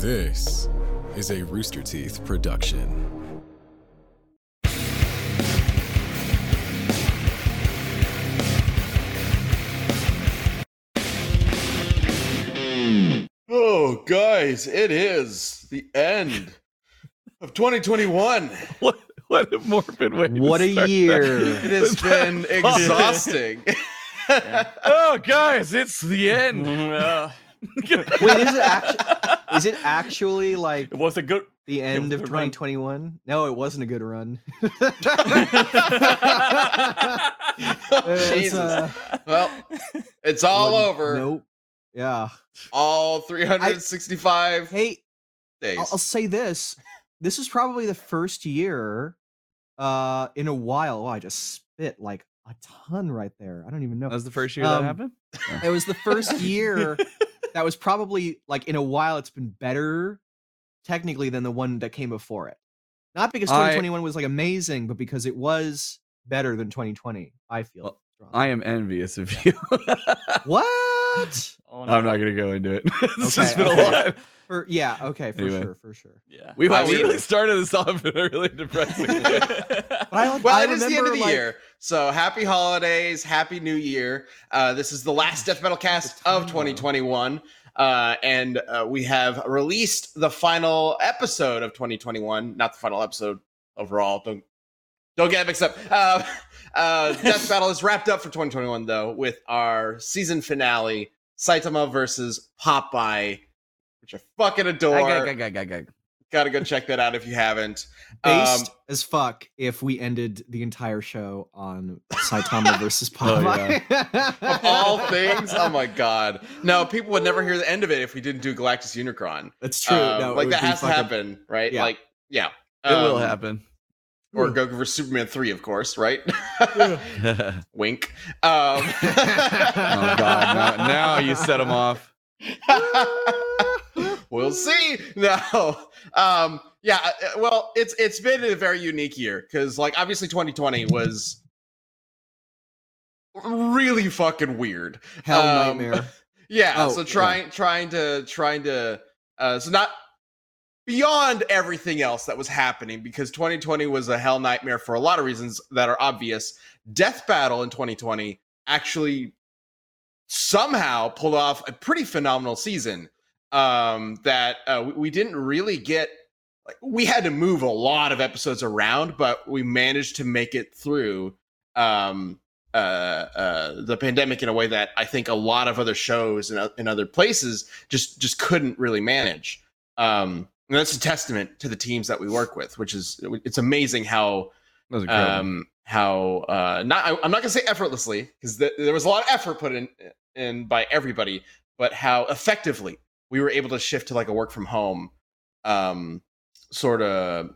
This is a Rooster Teeth production. Oh, guys, it is the end of 2021. What what a morbid way. to What a start year. that. It has been exhausting. Oh, guys, it's the end. Wait, is it actually? Is it actually like It was a good. the end of a run. 2021? No, it wasn't a good run. It's, Jesus. uh, well, it's all wouldn't- over. Nope. Yeah. All 365 Hey, days. I'll, I'll say this. This is probably the first year uh in a while. Oh, I just spit like a ton right there. I don't even know. That was the first year Um, that happened. It was the first year that was probably like in a while it's been better technically than the one that came before it. Not because I- 2021 was like amazing, but because it was better than 2020. I feel. Well. I am envious of you. what? I'm not gonna go into it. it's Okay, just been okay. a lot. For yeah, okay, for Anyway. sure, for sure. Yeah. We, I we really started this off in a really depressing way. But I, like- well, I it is the end of the like- year. So happy holidays, happy new year. Uh, this is the last Death Battle cast of 2021. Uh, and uh, we have released the final episode of 2021. Not the final episode overall. Don't don't get mixed up. Uh, uh, Death Battle is wrapped up for 2021 though with our season finale, Saitama versus Popeye, which I fucking adore. Gag, gag, gag, gag, gag. Gotta go check that out if you haven't. Um, as fuck if we ended the entire show on Saitama versus Oh, Popeye. of all things, oh my god! No, people would never hear the end of it if we didn't do Galactus Unicron. That's true. Um, no, it like would that be has to happen, right? Yeah. Like, yeah, It will Um, happen. Or Goku vs Superman three, of course, right? Wink. Um, oh god, now, now you set them off. we'll see. No. Um, yeah. uh, Well, it's it's been a very unique year because, like, obviously, 2020 was really fucking weird. Hell Um, nightmare. Yeah. Oh, so yeah. trying trying to trying to uh, so not beyond everything else that was happening because 2020 was a hell nightmare for a lot of reasons that are obvious. Death Battle in 2020 actually somehow pulled off a pretty phenomenal season um that uh, we, we didn't really get like we had to move a lot of episodes around but we managed to make it through um uh, uh, the pandemic in a way that I think a lot of other shows and in other places just just couldn't really manage. Um, and that's a testament to the teams that we work with, which is it's amazing how That was incredible. um, how uh, not I, I'm not gonna say effortlessly because th- there was a lot of effort put in in by everybody, but how effectively we were able to shift to like a work from home um, sort of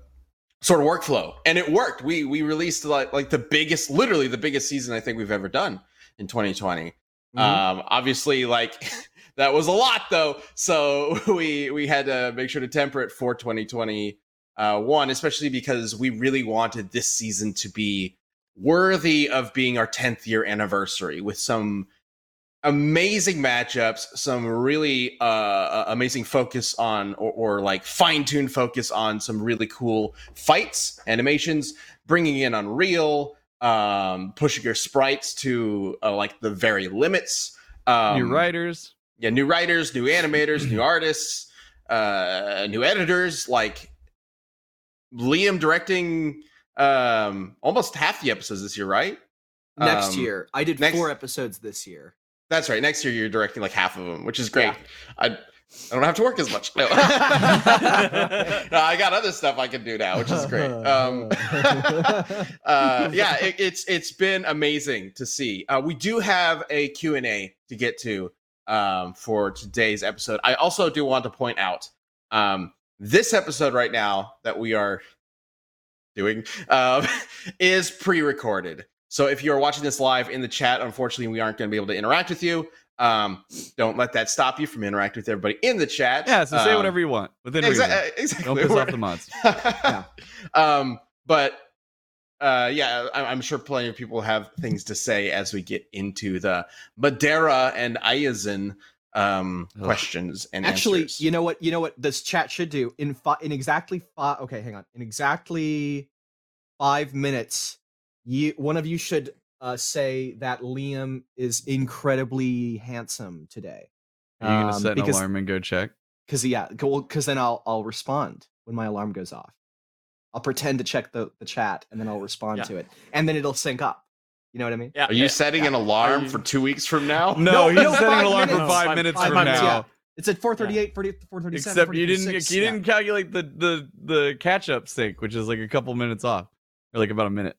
sort of workflow, and it worked. We we released like like the biggest, literally the biggest season I think we've ever done in 2020. Mhm. Um, obviously, like that was a lot though, so we we had to make sure to temper it for 2020 uh, one, especially because we really wanted this season to be worthy of being our 10th year anniversary with some amazing matchups, some really uh, uh, amazing focus on, or, or like fine tuned focus on some really cool fights, animations, bringing in Unreal, um, pushing your sprites to uh, like the very limits. Um, New writers. Yeah, new writers, new animators, new artists, uh, new editors. Like Liam directing um almost half the episodes this year, right? next Um, year, I did next- four episodes this year. That's right. Next year you're directing like half of them, which is great. Yeah. I I don't have to work as much. No. No, I got other stuff I can do now, which is great. Um, uh, yeah, it, it's it's been amazing to see. Uh, we do have a Q and A to get to um, for today's episode. I also do want to point out um, this episode right now that we are doing um, is pre-recorded. So if you're watching this live in the chat, unfortunately, we aren't going to be able to interact with you. Um, don't let that stop you from interacting with everybody in the chat. Yeah, so say Um, whatever you want within exa- reason. uh, exactly. Don't piss off the mods. Um, but uh, yeah, I- I'm sure plenty of people have things to say as we get into the Madara and Aizen um, Ugh. questions and Actually, answers. you know what? You know what this chat should do in fi- in exactly five. Okay, hang on. In exactly five minutes, you one of you should uh, say that Liam is incredibly handsome today. Are you gonna Um, set an because, alarm and go check? Because yeah, because then I'll I'll respond when my alarm goes off. I'll pretend to check the the chat and then I'll respond Yeah. to it, and then it'll sync up. You know what I mean? Yeah. Are you yeah, setting an alarm you- for two weeks from now? No, he's no, setting an alarm for five Five- minutes five from minutes, now. yeah. It's at 438, 40, 437. Except you didn't you yeah. didn't calculate the the the catch up sync, which is like a couple minutes off, or like about a minute.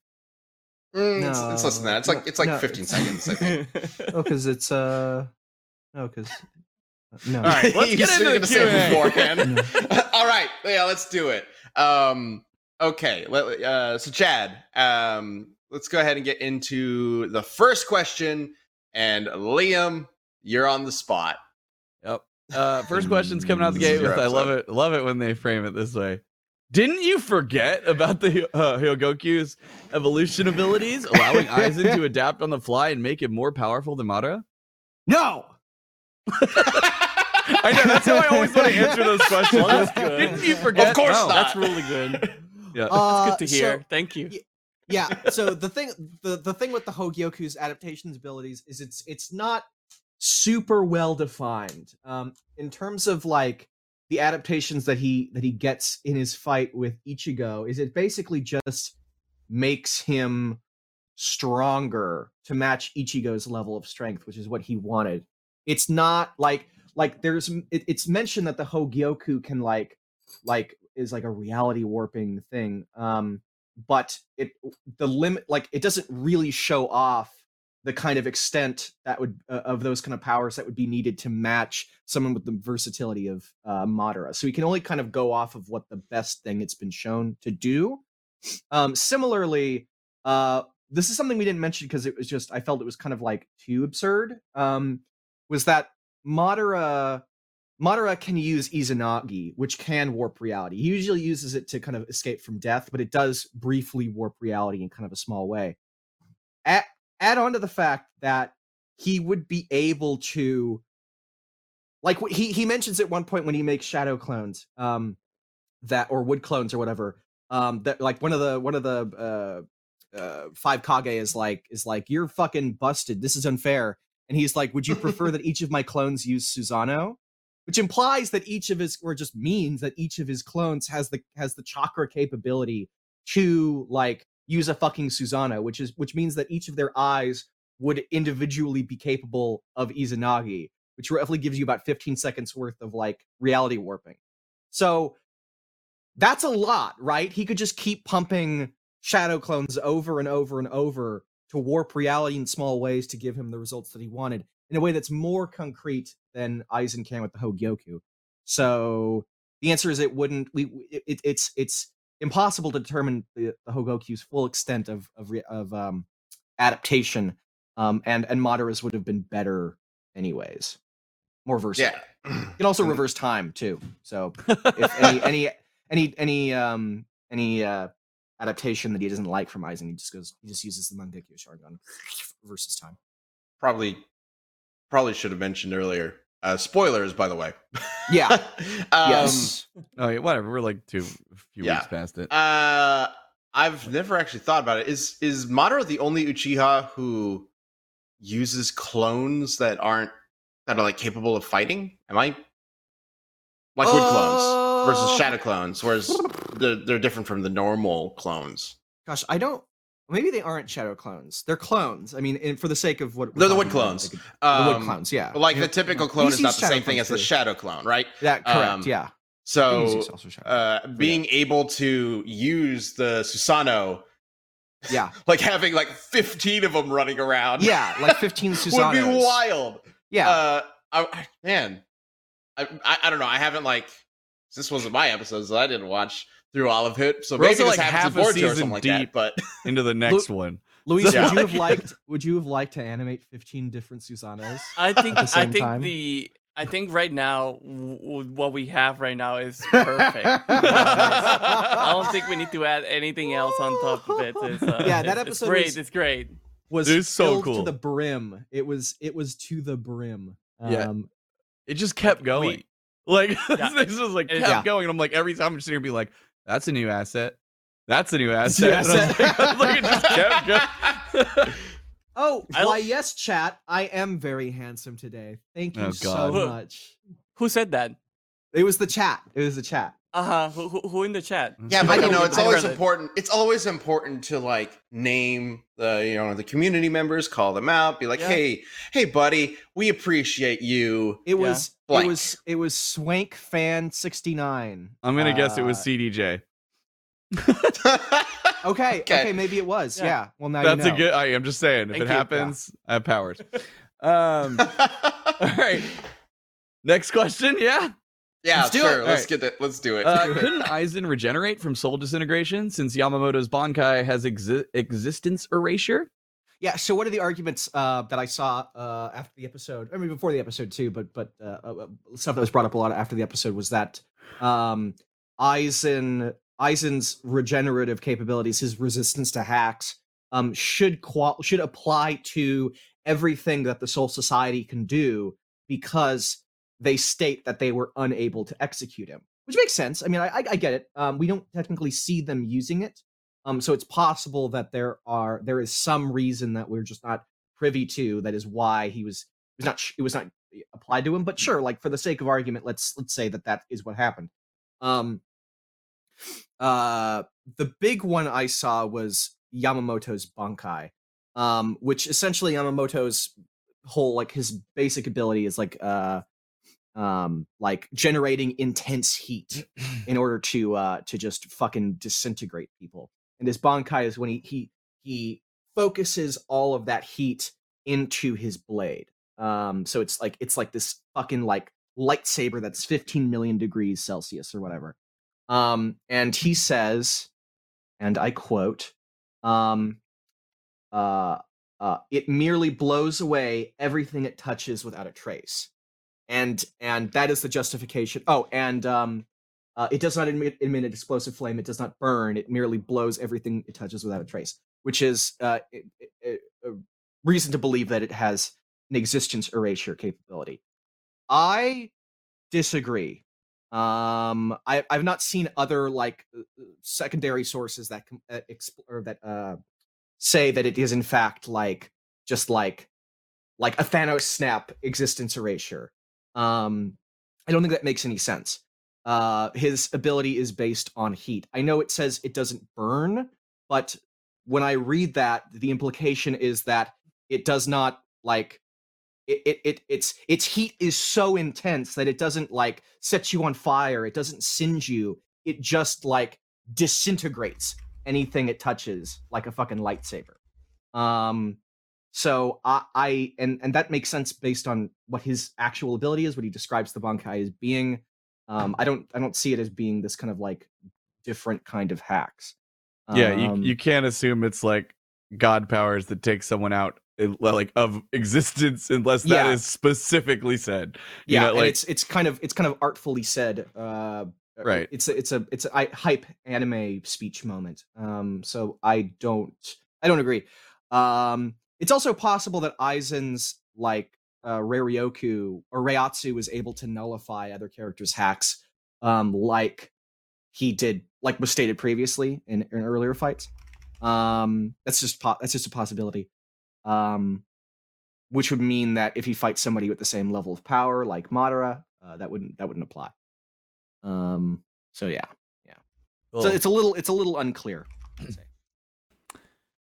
Mm, it's, it's less than that. It's like it's like No, 15 it's- seconds. I think. Oh, because it's uh, no, because no. All right, let's get into the gonna say it Q&A. beforehand. All right, yeah, let's do it. Um, okay, let, uh, so Chad, um, let's go ahead and get into the first question. And Liam, you're on the spot. Yep. Uh, first question's coming out the gate Zero with I love it. Love it when they frame it this way. Didn't you forget about the uh, Hogyoku's evolution abilities, allowing Aizen to adapt on the fly and make it more powerful than Madara? no. I know that's how I always want to answer those questions. Well, that's good. Didn't you forget? Of course No. not. That's really good. Yeah. Uh, Good to hear. so- Thank you. yeah so the thing the the thing with the hogyoku's adaptations abilities is it's it's not super well defined um in terms of like the adaptations that he that he gets in his fight with ichigo is it basically just makes him stronger to match ichigo's level of strength which is what he wanted it's not like like there's it, it's mentioned that the hogyoku can like like is like a reality warping thing um but it the limit like it doesn't really show off the kind of extent that would uh, of those kind of powers that would be needed to match someone with the versatility of uh, Madara. So we can only kind of go off of what the best thing it's been shown to do. Um, similarly, uh, this is something we didn't mention because it was just I felt it was kind of like too absurd. Um, was that Madara Madara can use Izanagi, which can warp reality. He usually uses it to kind of escape from death, but it does briefly warp reality in kind of a small way. Add, add on to the fact that he would be able to, like he he mentions at one point when he makes shadow clones, um, that or wood clones or whatever, um, that like one of the one of the uh, uh, five Kage is like is like you're fucking busted. This is unfair. And he's like, would you prefer that each of my clones use Susano? Which implies that each of his or just means that each of his clones has the has the chakra capability to like use a fucking Susano, which is which means that each of their eyes would individually be capable of Izanagi, which roughly gives you about 15 seconds worth of like reality warping. So that's a lot, right? He could just keep pumping shadow clones over and over and over to warp reality in small ways to give him the results that he wanted in a way that's more concrete than Aizen can with the Hogyoku. So the answer is it wouldn't. We it, it, it's it's impossible to determine the, the Hogyoku's full extent of of of um, adaptation, um, and and Madara's would have been better anyways, more versatile. Yeah. You can also reverse time too. So if any any any any um any uh adaptation that he doesn't like from Aizen, he just goes he just uses the Mangekyo Sharingan versus time. probably probably should have mentioned earlier. Uh, spoilers, by the way. Yeah. um, yes. Oh yeah, whatever. We're like two a few Yeah. weeks past it. Uh, I've never actually thought about it. Is is Madara the only Uchiha who uses clones that aren't that are like capable of fighting? Am I like wood clones versus Uh, shadow clones? Whereas they're, they're different from the normal clones. Gosh, I don't. Maybe they aren't shadow clones. They're clones. I mean, and for the sake of what They're the wood about, clones. they could- the wood Um, clones, yeah. Like the typical clone is not the same thing as the shadow clone, right? That correct, um, yeah. So He's also shadow. uh, being able to use the Susano, yeah, like having like 15 of them running around, yeah, like fifteen Susanos. would be wild. Yeah, Uh, I, I- man, I, I I don't know. I haven't like this wasn't my episode, so I didn't watch through all of it. So We're maybe also, this like, happens half a season like deep. that. But Into the next one. Luis, yeah. would you have liked? Would you have liked to animate fifteen different Susanos? I think the I think time? the I think right now w- w- what we have right now is perfect. I don't think we need to add anything else on top of it. It's, uh, Yeah, that episode It's great. was- It's great. Was It is so cool. to the brim. It was. It was to the brim. Yeah. Um, it just kept going. We- like Yeah. this was like kept Yeah. going. And I'm like every time I'm sitting here be like, that's a new asset. That's a new asset. Yes. And I was like, like, it just kept going. Oh, I why yes, chat. I am very handsome today. Thank you Oh, so much. Who said that? It was the chat. It was the chat. Uh huh. Who, who, who in the chat? Yeah, but you know, it's always important. It's always important to like name the you know the community members, call them out, be like, Yeah. hey, hey, buddy, we appreciate you. It was it Blank. was it was Swank Fan 69. I'm gonna guess it was Uh, CDJ. Okay, okay, Okay. maybe it was. Yeah. Yeah. Well now That's you know. a good. I, I'm just saying, if Thank it you. happens, I have powers. Um. all right. Next question. Yeah. Yeah, Let's do sure. it. Let's Alright. get that. Let's do it. Uh, couldn't Aizen regenerate from soul disintegration since Yamamoto's Bankai has exi- existence erasure? Yeah. So one of the arguments uh, that I saw uh, after the episode, I mean before the episode too, but but uh, uh, stuff that was brought up a lot after the episode was that um, Aizen Aizen's regenerative capabilities, his resistance to hacks, um, should qual- should apply to everything that the Soul Society can do because they state that they were unable to execute him, which makes sense. I mean, I, I, get it. Um, we don't technically see them using it, um, so it's possible that there are there is some reason that we're just not privy to. That is why he was it was not it was not applied to him. But sure, like for the sake of argument, let's let's say that that is what happened. Um, uh, the big one I saw was Yamamoto's Bankai, um, which essentially Yamamoto's whole like his basic ability is like uh um like generating intense heat in order to uh to just fucking disintegrate people. And his bankai is when he he he focuses all of that heat into his blade. Um so it's like it's like this fucking like lightsaber that's 15 million degrees celsius or whatever. Um and he says and i quote um uh uh it merely blows away everything it touches without a trace and and that is the justification oh and um uh, it does not emit, emit an explosive flame. It does not burn. It merely blows everything it touches without a trace, which is uh, a reason to believe that it has an existence erasure capability. I disagree. Um, I, I've not seen other like uh, uh, secondary sources that uh, or that uh, say that it is in fact like just like like a Thanos snap existence erasure. Um, I don't think that makes any sense. Uh his ability is based on heat. I know it says it doesn't burn but when i read that the implication is that it does not like it, it, it its its heat is so intense that it doesn't like set you on fire it doesn't singe you it just like disintegrates anything it touches like a fucking lightsaber. Um so I, I and and that makes sense based on what his actual ability is what he describes the bankai as being um i don't i don't see it as being this kind of like different kind of hacks Yeah, you Um, you can't assume it's like god powers that take someone out like of existence unless that is Yeah. specifically said. You yeah know, like- it's it's kind of it's kind of artfully said uh Right. it's a it's a it's a I- hype anime speech moment um so i don't i don't agree um it's also possible that aizen's like uh Reiryoku or Reiatsu was able to nullify other characters hacks um like he did like was stated previously in, in earlier fights um that's just po- that's just a possibility um which would mean that if he fights somebody with the same level of power like Madara uh, that wouldn't that wouldn't apply um so yeah Yeah. so it's a little it's a little unclear I'd say.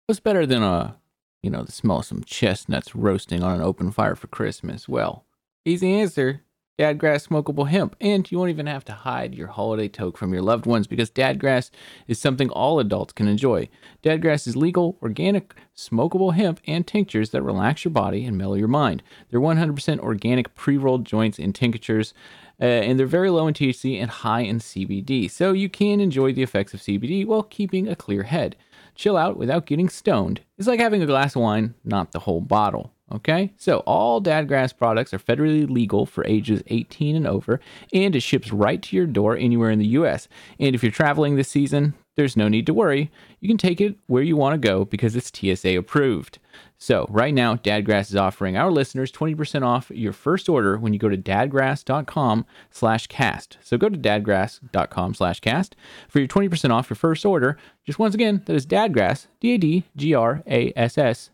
What's better than a, you know, the smell of some chestnuts roasting on an open fire for Christmas? Well, easy answer. Dadgrass smokable hemp, and you won't even have to hide your holiday toke from your loved ones because Dadgrass is something all adults can enjoy. Dadgrass is legal, organic, smokable hemp and tinctures that relax your body and mellow your mind. They're 100% organic pre-rolled joints and tinctures, uh, and they're very low in THC and high in CBD, so you can enjoy the effects of CBD while keeping a clear head chill out without getting stoned. It's like having a glass of wine, not the whole bottle. Okay? So, all Dadgrass products are federally legal for ages 18 and over, and it ships right to your door anywhere in the US. And if you're traveling this season, there's no need to worry. You can take it where you want to go because it's TSA approved. So, right now, Dadgrass is offering our listeners 20% off your first order when you go to dadgrass.com slash cast. So go to dadgrass.com slash cast for your 20% off your first order. Just once again, that is dadgrass, D-A-D-G-R-A-S-S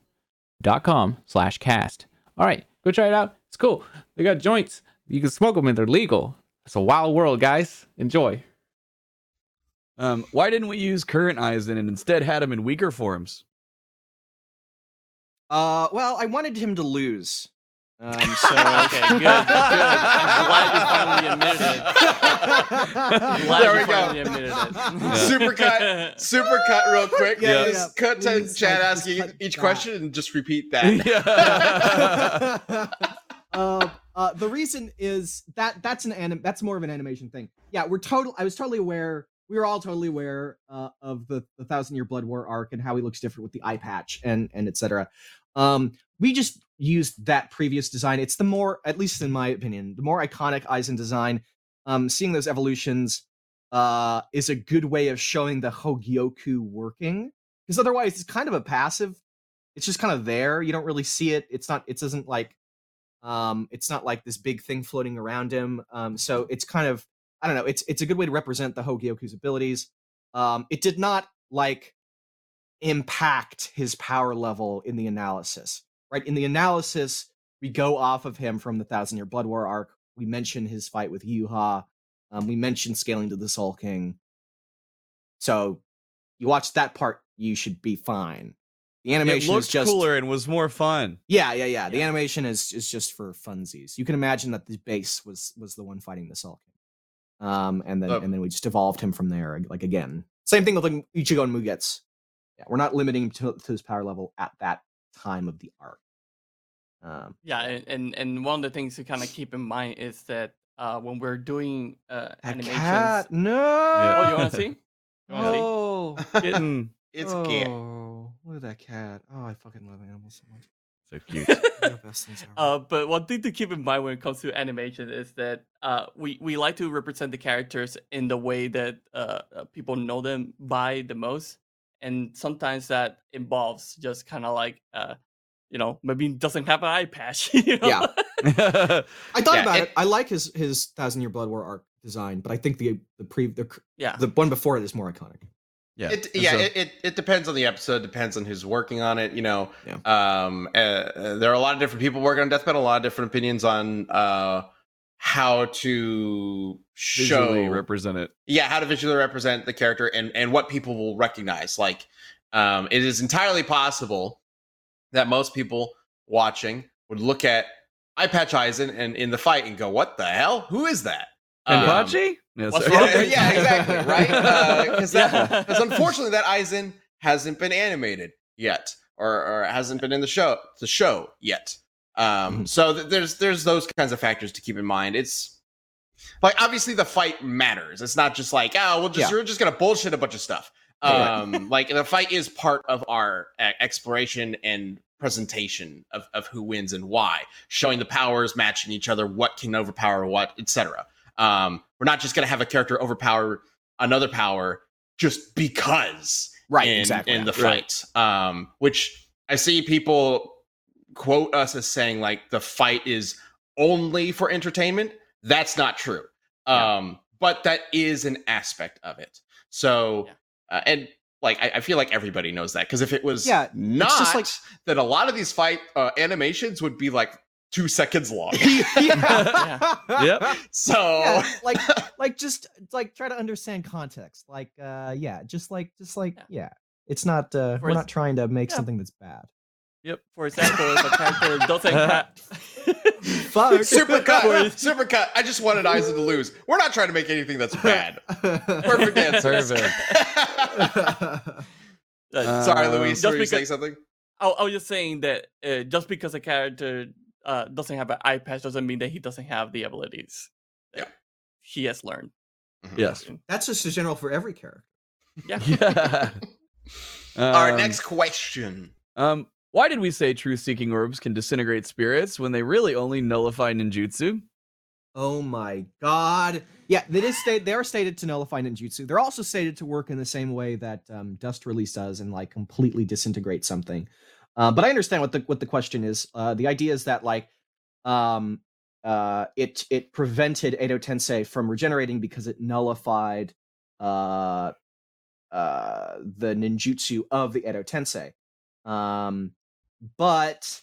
dot com slash cast. All right, go try it out. It's cool. They got joints. You can smoke them and they're legal. It's a wild world, guys. Enjoy. Um, why didn't we use current Aizen and instead had him in weaker forms? Uh, well, I wanted him to lose. Um, so okay, good, good. I'm glad you finally admitted it. Glad There you we go. admitted it. Super cut, super cut, real quick. Yeah, Yeah, yeah, just cut to please, Chad like, asking each that. question and just repeat that. yeah. uh, uh, the reason is that that's an anim- that's more of an animation thing. Yeah, we're total. I was totally aware. We were all totally aware uh, of the the Thousand Year Blood War arc and how he looks different with the eye patch and and etc. Um, we just used that previous design. It's the more, at least in my opinion, the more iconic Aizen design. Um, seeing those evolutions uh, is a good way of showing the Hogyoku working because otherwise it's kind of a passive. It's just kind of there. You don't really see it. It's not. It doesn't like um, it's not like this big thing floating around him. Um, so it's kind of I don't know. It's it's a good way to represent the Hogyoku's abilities. Um, it did not like impact his power level in the analysis. Right in the analysis, we go off of him from the Thousand Year Blood War arc. We mention his fight with Yuha. Um, we mention scaling to the Soul King. So you watch that part, you should be fine. The it animation looked is just cooler and was more fun. yeah, yeah, yeah. The Yeah. animation is is just for funsies. You can imagine that the base was was the one fighting the Soul King, um, and then Oh. and then we just evolved him from there. Like again, same thing with like Ichigo and Mugetsu. Yeah, we're not limiting him to, to his power level at that time of the arc. Um, Yeah, and, and and one of the things to kind of keep in mind is that uh, when we're doing uh, animations. cat, no. Oh, you want to see? You wanna see? Oh. It's cat. Oh, look at that cat. Oh, I fucking love animals so much. So cute. They're the best things ever. Uh, but one thing to keep in mind when it comes to animation is that uh, we we like to represent the characters in the way that uh, uh, people know them by the most, and sometimes that involves just kind of like uh, you know maybe doesn't have an eye patch. You know? Yeah. I thought Yeah, about it, it- I like his his Thousand Year Blood War arc design, but I think the the pre the yeah. the one before it is more iconic. Yeah. It, yeah, so- it, it, it depends on the episode. Depends on who's working on it. You know, Yeah. um, uh, uh, there are a lot of different people working on Death Battle. A lot of different opinions on uh, how to visually show, represent it. yeah, how to visually represent the character and and what people will recognize. Like, um, it is entirely possible that most people watching would look at Eye Patch Aizen and in the fight and go, "What the hell? Who is that?" Um, Kenpachi? Yeah, what's sorry. wrong yeah, yeah, exactly, right? Because Yeah. unfortunately that Aizen hasn't been animated yet, or, or hasn't been in the show the show yet. Um, Mhm. so th- there's there's those kinds of factors to keep in mind. It's like obviously the fight matters. It's not just like oh we'll just Yeah. we're just gonna bullshit a bunch of stuff. Yeah. Um, like the fight is part of our uh, exploration and presentation of, of who wins and why, showing the powers matching each other, what can overpower what, etc. Um, we're not just gonna have a character overpower another power just because Right, in, exactly, in the fight. Um, which I see people quote us as saying like the fight is only for entertainment. That's not true. Um, but that is an aspect of it. So, uh, and like I, I feel like everybody knows that because if it was Yeah, not, just like- that a lot of these fight uh, animations would be like two seconds long. yeah. Yep. so Yeah, like like just like try to understand context. Like uh yeah, just like just like Yeah. yeah. It's not uh For we're ins- not trying to make Yeah. something that's bad. Yep. For example, if a character doesn't have. Fuck. super cut, super cut. I just wanted Aizen to lose. We're not trying to make anything that's bad. Perfect answer. Perfect. Uh, Sorry, Um, Luis. just Were you saying something? I, I was just saying that uh, just because a character uh, doesn't have an eye patch doesn't mean that he doesn't have the abilities. that Yeah. He has learned. Yes. That's just a general for every character. Yeah. Yeah. All right, Um, next question. Um, why did we say truth-seeking orbs can disintegrate spirits when they really only nullify ninjutsu? Oh my god. Yeah, they did state they are stated to nullify ninjutsu. They're also stated to work in the same way that um, dust release does and like completely disintegrate something. Uh, but I understand what the what the question is. Uh, the idea is that like um, uh, it it prevented Edo Tensei from regenerating because it nullified uh, uh, the ninjutsu of the Edo Tensei. Um, but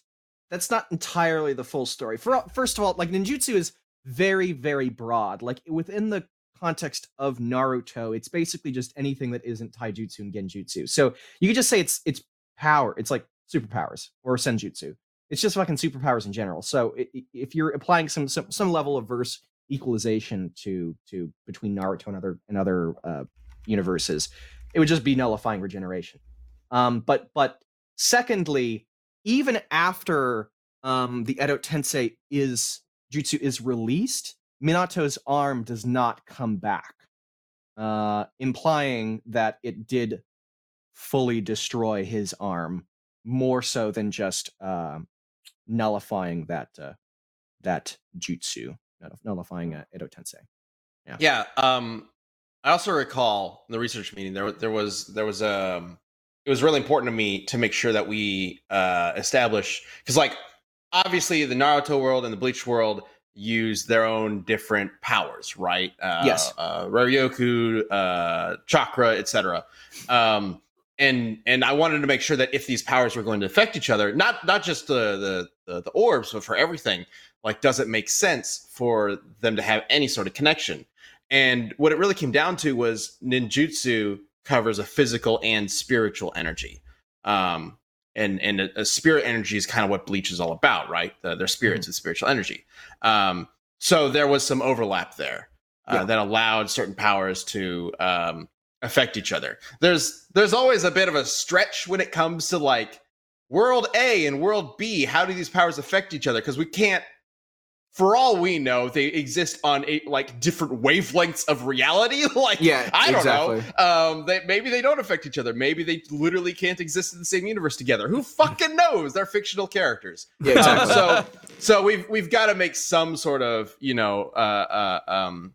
that's not entirely the full story. For first of all, like ninjutsu is very very broad. Like within the context of Naruto, it's basically just anything that isn't taijutsu and genjutsu. So you could just say it's it's power. It's like superpowers or senjutsu. It's just fucking superpowers in general. So if you're applying some some some level of verse equalization to to between Naruto and other and other uh, universes, it would just be nullifying regeneration. Um, but but secondly, even after um, the Edo Tensei is jutsu is released, Minato's arm does not come back, uh, implying that it did fully destroy his arm more so than just uh, nullifying that uh, that jutsu, nullifying uh, Edo Tensei. Yeah. Um, I also recall in the research meeting there there was there was um it was really important to me to make sure that we uh establish because like obviously the Naruto world and the Bleach world use their own different powers, right? Uh, Yes. Uh, uh, chakra, etc. Um, and and I wanted to make sure that if these powers were going to affect each other, not not just the the the, the orbs, but for everything, like does it make sense for them to have any sort of connection? And what it really came down to was ninjutsu covers a physical and spiritual energy. Um, and and a, a spirit energy is kind of what bleach is all about, right? The, their spirits and spiritual energy. Um, so there was some overlap there uh, Yeah. that allowed certain powers to um, affect each other. There's there's always a bit of a stretch when it comes to like world A and world B. How do these powers affect each other? Because we can't for all we know, they exist on a, like different wavelengths of reality. like, Yeah, I don't exactly. know. Um, they, maybe they don't affect each other. Maybe they literally can't exist in the same universe together. Who fucking knows? They're fictional characters. Yeah, Um, so, so we've we've got to make some sort of you know uh, uh, um,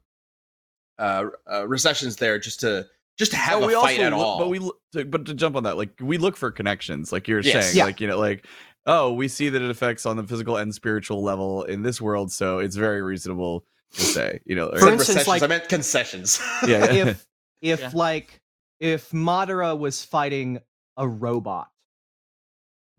uh, uh, recessions there just to just to have But a fight at look, all. But we, to, but to jump on that, like we look for connections, like you're Yes. saying, Yeah. like you know, like oh, we see that it affects on the physical and spiritual level in this world, so it's very reasonable to say, you know, For instance, like- I meant concessions. yeah, yeah. if if Yeah. like if Madara was fighting a robot,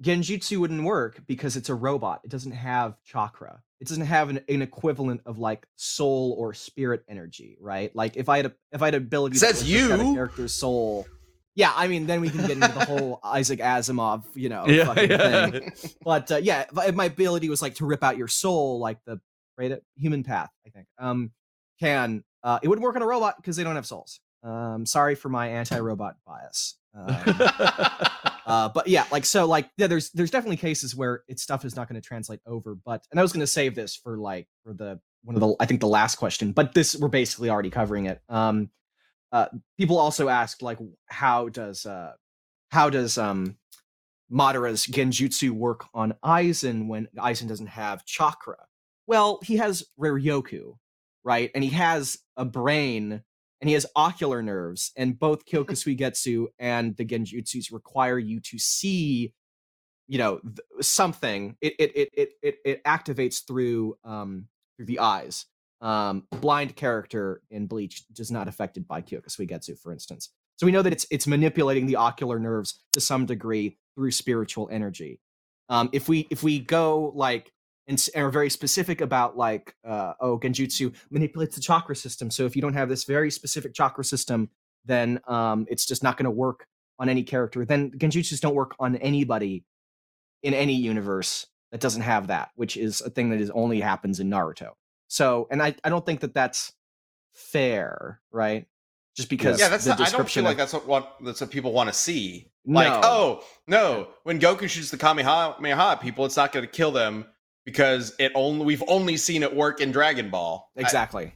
Genjutsu wouldn't work because it's a robot. It doesn't have chakra. It doesn't have an, an equivalent of like soul or spirit energy, right? Like if I had a if I had ability Says to look at a you. character's soul. Yeah, I mean, then we can get into the whole Isaac Asimov, you know, yeah, fucking yeah. thing. But uh, yeah, if, if my ability was like to rip out your soul, like the right human path, I think, um, can uh, it wouldn't work on a robot because they don't have souls. Um, sorry for my anti-robot bias. Um, uh, but yeah, like so, like yeah, there's there's definitely cases where its stuff is not going to translate over. But and I was going to save this for like for the one of the I think the last question, but this we're basically already covering it. Um, uh, people also asked like how does uh how does um Madara's genjutsu work on Aizen when Aizen doesn't have chakra? Well, he has Reiryoku, right? And he has a brain and he has ocular nerves, and both Kyoku Suigetsu and the Genjutsus require you to see, you know, th- something. It it it it it, it activates through um through the eyes. Um, blind character in Bleach is not affected by Kyoku Suigetsu, for instance. So we know that it's it's manipulating the ocular nerves to some degree through spiritual energy. Um, if we if we go like and, are very specific about like uh, oh genjutsu manipulates the chakra system, so if you don't have this very specific chakra system, then um, it's just not going to work on any character. Then genjutsus don't work on anybody in any universe that doesn't have that, which is a thing that is only happens in Naruto. So, and I, I don't think that that's fair, right? Just because yeah, that's the not, I don't feel of- like that's what, what that's what people want to see. Like, No. oh no, when Goku shoots the Kamehameha people, it's not going to kill them because it only we've only seen it work in Dragon Ball. I- exactly.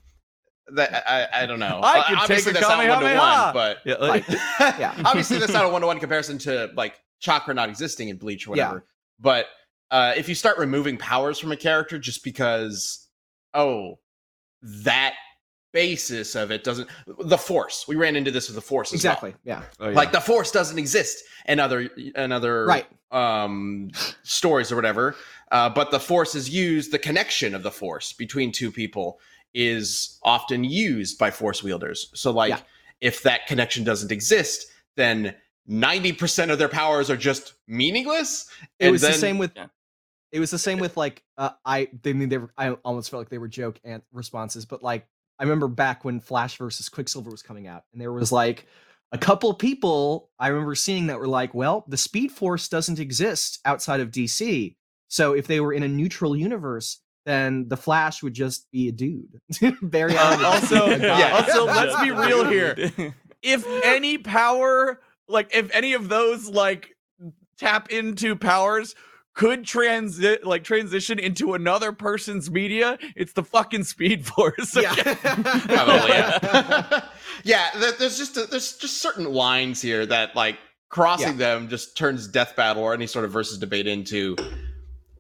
that I, I don't know. I could obviously take a that's not one to one, but yeah, Like, like, yeah. obviously that's not a one to one comparison to like chakra not existing in Bleach or Yeah. whatever. But uh, if you start removing powers from a character just because, oh, that basis of it doesn't the force we ran into this with the force as well. exactly. Yeah. Oh, yeah. like the force doesn't exist in other in other Right. um stories or whatever uh but the force is used the connection of the force between two people is often used by force wielders so like Yeah. if that connection doesn't exist then 90% of their powers are just meaningless It and was then the same with Yeah. it was the same with like uh, I they mean they were I almost felt like they were joke and responses, but like I remember back when Flash versus Quicksilver was coming out, and there was like a couple people I remember seeing that were like, well, the Speed Force doesn't exist outside of DC, so if they were in a neutral universe, then the Flash would just be a dude. Barry Allen would just be also- yeah. Also, let's be real here. if any power, like if any of those like tap into powers could transit like transition into another person's media, it's the fucking speed force. Yeah. Probably, yeah. yeah, there's just a, there's just certain lines here that like crossing them just turns death battle or any sort of versus debate into.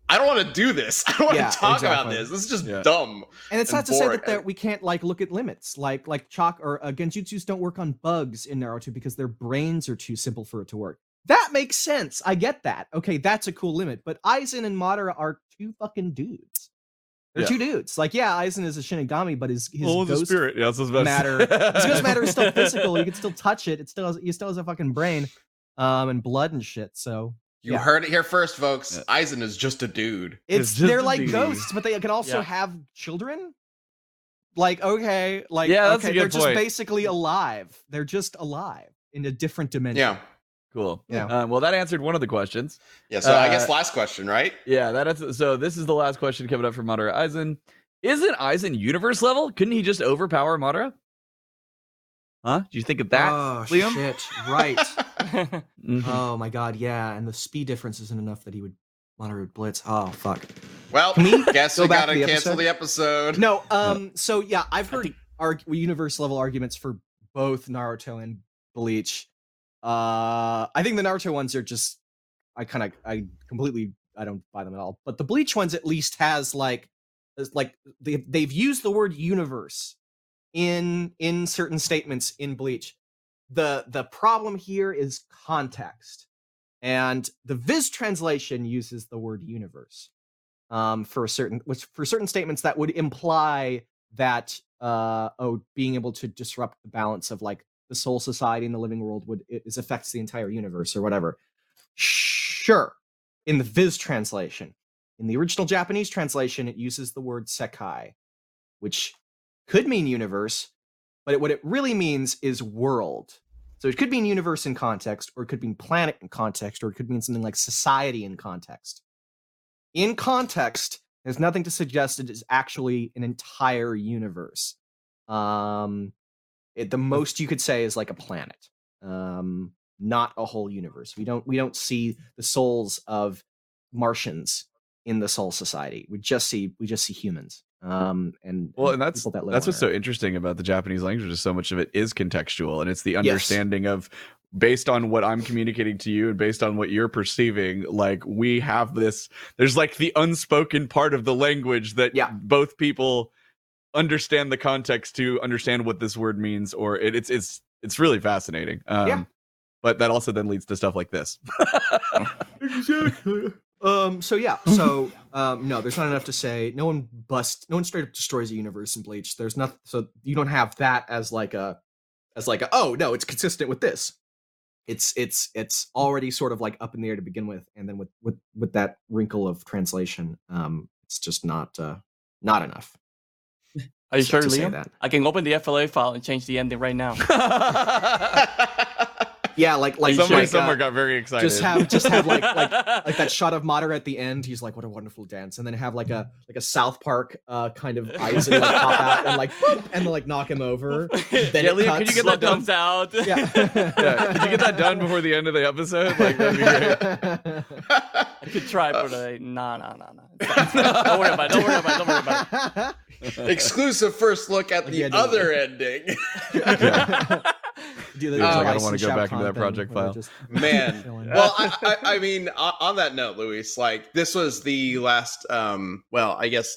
I don't want to do this. I don't want Yeah, to talk about this. This is just Yeah. dumb. And it's and not to say boring. that we can't like look at limits, like like chalk or uh, genjutsus don't work on bugs in Naruto because their brains are too simple for it to work. That makes sense. I get that. Okay, that's a cool limit. But Aizen and Madara are two fucking dudes. They're Yeah. two dudes. Like, yeah, Aizen is a Shinigami, but his his Oh, the ghost spirit. Yeah, that's what about matter. his ghost matter is still physical. You can still touch it. It still has, he still has a fucking brain, um, and blood and shit. So You Yeah. heard it here first, folks. Yeah. Aizen is just a dude. it's just they're like dude. ghosts, but they can also Yeah. have children. Like okay, like Yeah, okay, they're just basically alive. They're just alive in a different dimension. Yeah. Cool. Yeah. Um, well, that answered one of the questions. Yeah. So I guess Uh, last question, right? Yeah, that is so. This is the last question coming up from Madara Aizen. Isn't Aizen universe level? Couldn't he just overpower Madara? Huh? Do you think of that? oh Liam? shit! Right. Mhm. oh my god, yeah. And the speed difference isn't enough that he would moderate blitz. Oh fuck. Well, Can we guess go we gotta the cancel episode? the episode. No, um, so yeah, I've heard think- arg- universe level arguments for both Naruto and Bleach. Uh, I think the Naruto ones are just, I kind of, I completely, I don't buy them at all. But the Bleach ones at least has like, like they they've used the word universe in in certain statements in Bleach. The the problem here is context, and the Viz translation uses the word universe um, for a certain which for certain statements that would imply that uh, oh being able to disrupt the balance of like the soul society in the living world would is affects the entire universe or whatever. Sure, in the Viz translation, in the original Japanese translation, it uses the word sekai, which could mean universe, but it, what it really means is world. So it could mean universe in context, or it could mean planet in context, or it could mean something like society in context in context, there's nothing to suggest it is actually an entire universe. Um, it, the most you could say is like a planet, um, not a whole universe. We don't we don't see the souls of Martians in the Soul Society. We just see we just see humans. Um, and Well, and that's that that's what's so interesting about the Japanese language is so much of it is contextual, and it's the Yes. understanding of based on what I'm communicating to you and based on what you're perceiving. Like we have this, there's like the unspoken part of the language that Yeah. both people understand the context to understand what this word means, or it, it's it's it's really fascinating. Um, Yeah. But that also then leads to stuff like this. exactly. Um. So yeah. So um. No, there's not enough to say. No one busts No one straight up destroys a universe in Bleach. There's nothing. So you don't have that as like a, as like a. Oh no, it's consistent with this. It's it's it's already sort of like up in the air to begin with, and then with with with that wrinkle of translation, um, it's just not uh not enough. Are you to- sure, to Liam? that. I can open the FLA file and change the ending right now. Yeah, like like Somebody like, uh, got very excited. just have just have like like like that shot of Mater at the end. He's like, "What a wonderful dance!" And then have like a like a South Park uh kind of eyes and like pop out and like boop, and like knock him over. Then Yeah, it Liam, cuts. could you get that done? out. Yeah. yeah, could you get that done before the end of the episode? Like that'd be great. I could try, but uh, no, no, no, no. It's fine, it's fine. Don't worry about it. Don't worry about it. Don't worry about it. Exclusive first look at the yeah, other ending. Do the He's like, I don't wanna go back into that project file. Man. well, I, I, I mean, on, on that note, Luis, like this was the last. um Well, I guess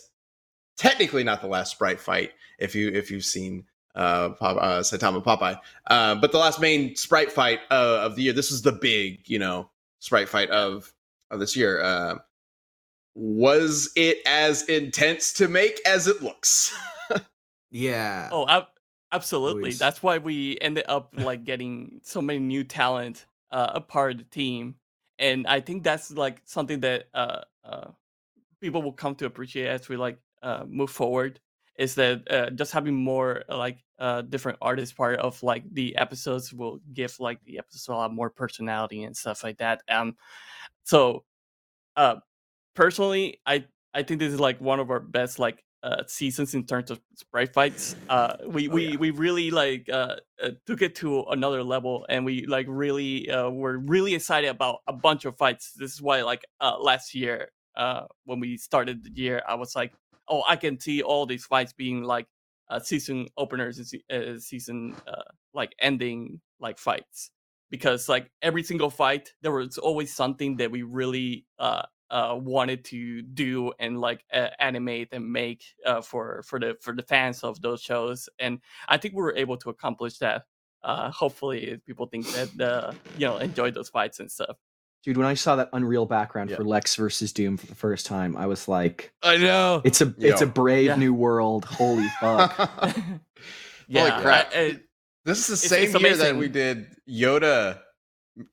technically not the last sprite fight if you if you've seen uh, Pop, uh Saitama Popeye. Uh, but the last main sprite fight uh, of the year. This was the big, you know, sprite fight of of this year. Uh, was it as intense to make as it looks? Yeah. Oh, ab- absolutely. Luis. That's why we ended up like getting so many new talent uh, a part of the team, and I think that's like something that uh, uh, people will come to appreciate as we like uh, move forward. Is that uh, just having more like uh, different artists part of like the episodes will give like the episode a lot more personality and stuff like that. Um, so uh, personally, I I think this is like one of our best like uh, seasons in terms of sprite fights. Uh, we Oh, we yeah. we really like uh, uh, took it to another level, and we like really uh, were really excited about a bunch of fights. This is why like uh, last year uh, when we started the year, I was like, oh, I can see all these fights being like uh, season openers and se- uh, season uh, like ending like fights because like every single fight there was always something that we really uh uh wanted to do and like uh, animate and make uh for for the for the fans of those shows and i think we were able to accomplish that uh hopefully people think that uh you know enjoy those fights and stuff Dude, when I saw that Unreal background Yeah. for Lex versus Doom for the first time, I was like, I know. it's a it's a brave Yeah. new world. Holy fuck. yeah crap. I- I- This is the It's- same it's year that we did Yoda,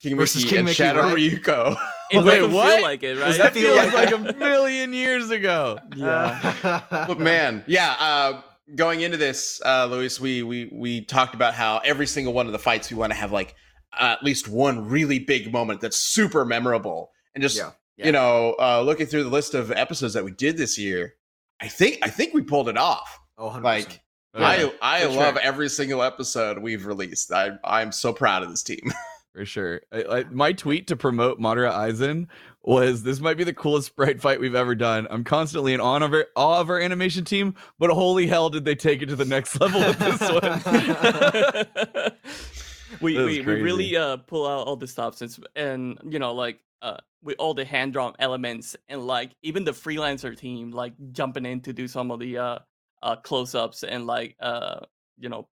King Versus Mickey, King and Mickey, Shadow right? Ryuko. it Wait, doesn't what? feel like it right that feel feels like- like a million years ago. yeah but man, yeah. Uh, going into this, uh, Luis, we we we talked about how every single one of the fights we want to have like uh, at least one really big moment that's super memorable, and just Yeah. Yeah. you know, uh, looking through the list of episodes that we did this year, I think I think we pulled it off. oh, 100%. Like Yeah, I I for love sure. every single episode we've released. I I'm so proud of this team. for sure. I, I, my tweet to promote Madara Aizen was this might be the coolest sprite fight we've ever done. I'm constantly in awe of our, awe of our animation team, but holy hell did they take it to the next level with this one. we we, we really uh pull out all the stops and, and you know like uh with all the hand drawn elements and like even the freelancer team like jumping in to do some of the uh uh close ups and like uh you know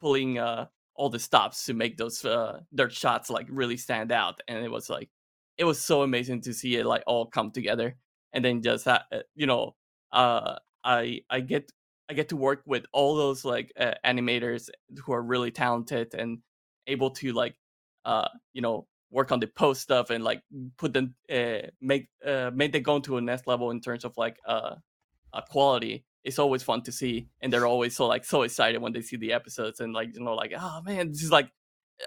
pulling uh all the stops to make those uh their shots like really stand out and it was like it was so amazing to see it like all come together and then just uh, you know uh i i get i get to work with all those like uh, animators who are really talented and able to like uh you know work on the post stuff and like put them uh make uh make them go to a next level in terms of like uh, uh quality it's always fun to see and they're always so like so excited when they see the episodes and like you know like oh man this is like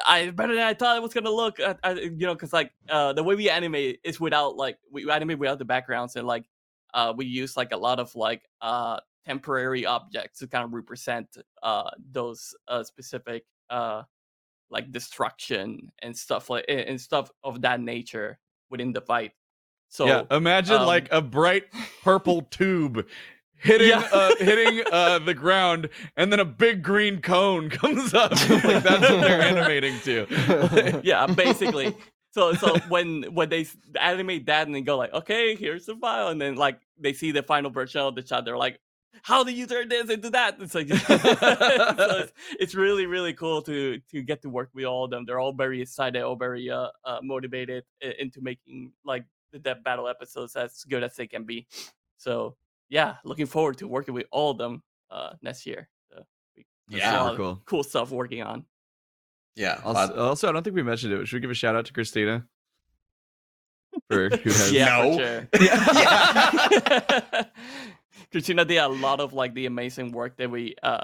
I better than I thought it was gonna look. I, I, you know, because like uh, the way we animate is without like we animate without the backgrounds and like uh, we use like a lot of like uh, temporary objects to kind of represent uh, those uh, specific uh, like destruction and stuff like and and stuff of that nature within the fight. So yeah, imagine um, like a bright purple tube hitting Yeah. uh hitting uh the ground and then a big green cone comes up like that's what they're animating to yeah, basically. So so when when they animate that and they go like, okay, here's the file, and then like they see the final version of the shot, they're like, how do you turn this into that? It's like so it's, it's really really cool to to get to work with all of them. They're all very excited, all very uh, uh motivated into making like the Death Battle episodes as good as they can be. So yeah, looking forward to working with all of them uh next year. So, we- Yeah. lot Cool. cool stuff working on. yeah. also, also i don't think we mentioned it should we give a shout out to christina for who has Yeah, No. for sure. Yeah. Christina did a lot of like the amazing work that we uh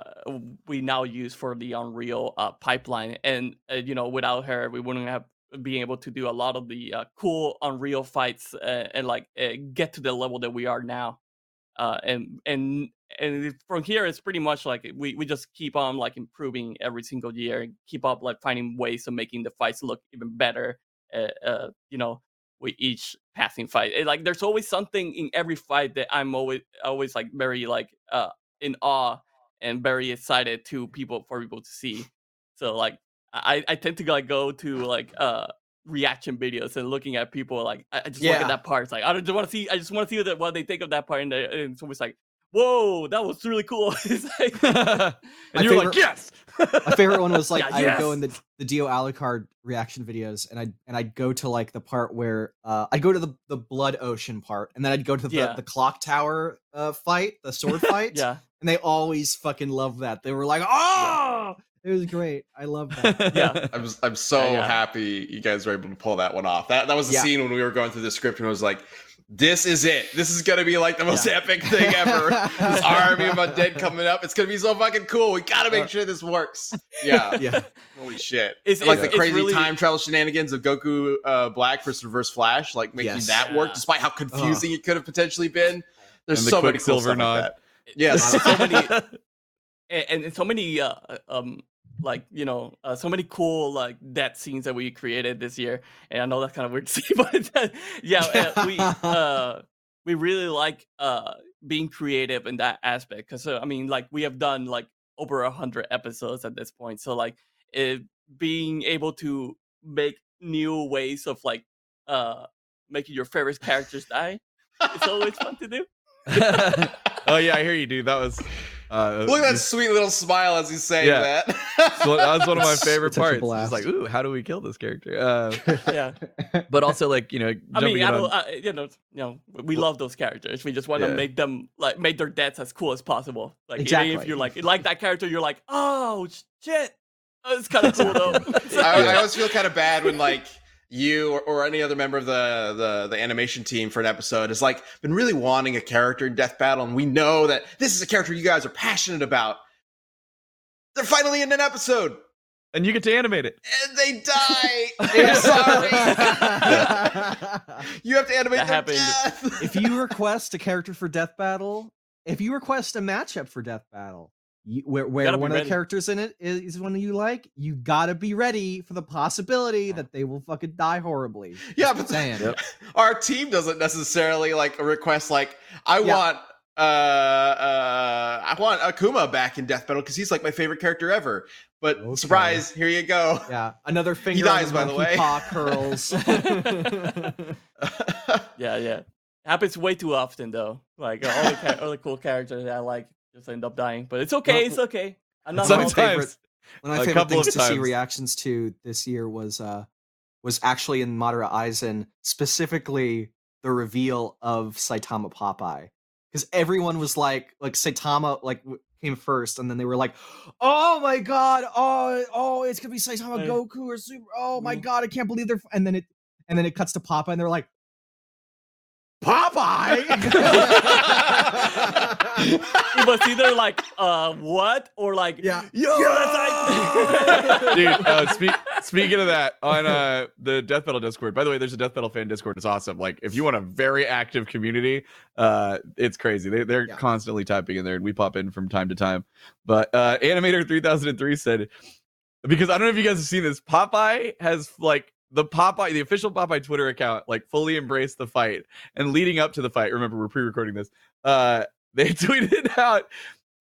we now use for the Unreal uh, pipeline, and uh, you know without her we wouldn't have been able to do a lot of the uh, cool Unreal fights uh, and like uh, get to the level that we are now. Uh, and and and from here it's pretty much like we, we just keep on like improving every single year and keep up like finding ways of making the fights look even better uh, uh you know with each passing fight. It, like there's always something in every fight that I'm always always like very like uh in awe and very excited to people for people to see. So like I I tend to like go to like uh reaction videos and looking at people like I, I just look at that part. It's like I just want to see I just want to see what, what they think of that part and, they- and it's always like whoa, that was really cool. It's like, and you're like, yes. My favorite one was like Yeah, I would go in the the Dio Alucard reaction videos, and I and I'd go to like the part where uh, I'd go to the the blood ocean part, and then I'd go to the, Yeah. the clock tower uh, fight, the sword fight. yeah, and they always fucking love that. They were like, "Oh, it was great. I love that." Yeah. I'm I'm so Yeah, yeah. happy you guys were able to pull that one off. That that was the Yeah. scene when we were going through the script and I was like, this is it. This is gonna be like the most epic thing ever. this army of undead coming up. It's gonna be so fucking cool. We gotta make sure this works. Yeah. yeah, Holy shit. It's- And, like it's- the it's crazy really- time travel shenanigans of Goku uh, Black versus Reverse Flash, like making Yes. that work Yeah. despite how confusing it could have potentially been. There's And the so many cool Quicksilver stuff nod. like that. Yes. so many and, and so many uh um like you know uh, so many cool like death scenes that we created this year and i know that's kind of weird to see but uh, yeah uh, we uh we really like uh being creative in that aspect because uh, i mean like we have done like over a hundred episodes at this point so like it, being able to make new ways of like uh making your favorite characters die it's always fun to do oh yeah, I hear you, dude. That was. Uh, Look at that sweet little smile as he's saying Yeah. that. so that was one of my favorite such parts. It's like, ooh, how do we kill this character? Uh, yeah but also, like, you know, I mean, I don't, I, you know, you know, we love those characters. We just want Yeah. to make them like make their deaths as cool as possible. Like even Exactly. if you're like you like that character, you're like, oh shit, oh, it's kind of cool though. I, I always feel kind of bad when like you or, or any other member of the, the the animation team for an episode has like been really wanting a character in Death Battle, and we know that this is a character you guys are passionate about. They're finally in an episode, and you get to animate it. and they die. I'm sorry. you have to animate That their happened. death. if you request a character for Death Battle, if you request a matchup for Death Battle, you, where, where Gotta one be of the characters in it is, is one you like, you gotta be ready for the possibility that they will fucking die horribly. yeah, but saying. Yep. our team doesn't necessarily like request like I Yeah. want uh uh I want Akuma back in Death Battle because he's like my favorite character ever. But Okay. surprise, here you go. Yeah, another finger. on dies, by the way. Paw curls. yeah, yeah, happens way too often though. Like all the cha- all the cool characters that I like just end up dying, but it's okay. Well, It's okay. I'm not Sometimes. favorite- One of my favorite things to see reactions to this year was uh was actually in Madara Aizen, specifically the reveal of Saitama Popeye. Because everyone was like, like Saitama like w- came first, and then they were like, "Oh my god! Oh, oh, it's gonna be Saitama Hey. Goku or Super! Oh my Mm. god! I can't believe they're!" f-" And then it, and then it cuts to Popeye, and they're like, "Popeye!" it was either like uh what or like yeah. yo that's like dude uh, speak, speaking of that on uh the death battle discord by the way there's a death battle fan discord it's awesome like if you want a very active community uh it's crazy they, they're Yeah. constantly typing in there and we pop in from time to time but uh animator 3003 said because i don't know if you guys have seen this popeye has like the popeye the official popeye twitter account like fully embraced the fight. And leading up to the fight remember we're pre-recording this uh they tweeted out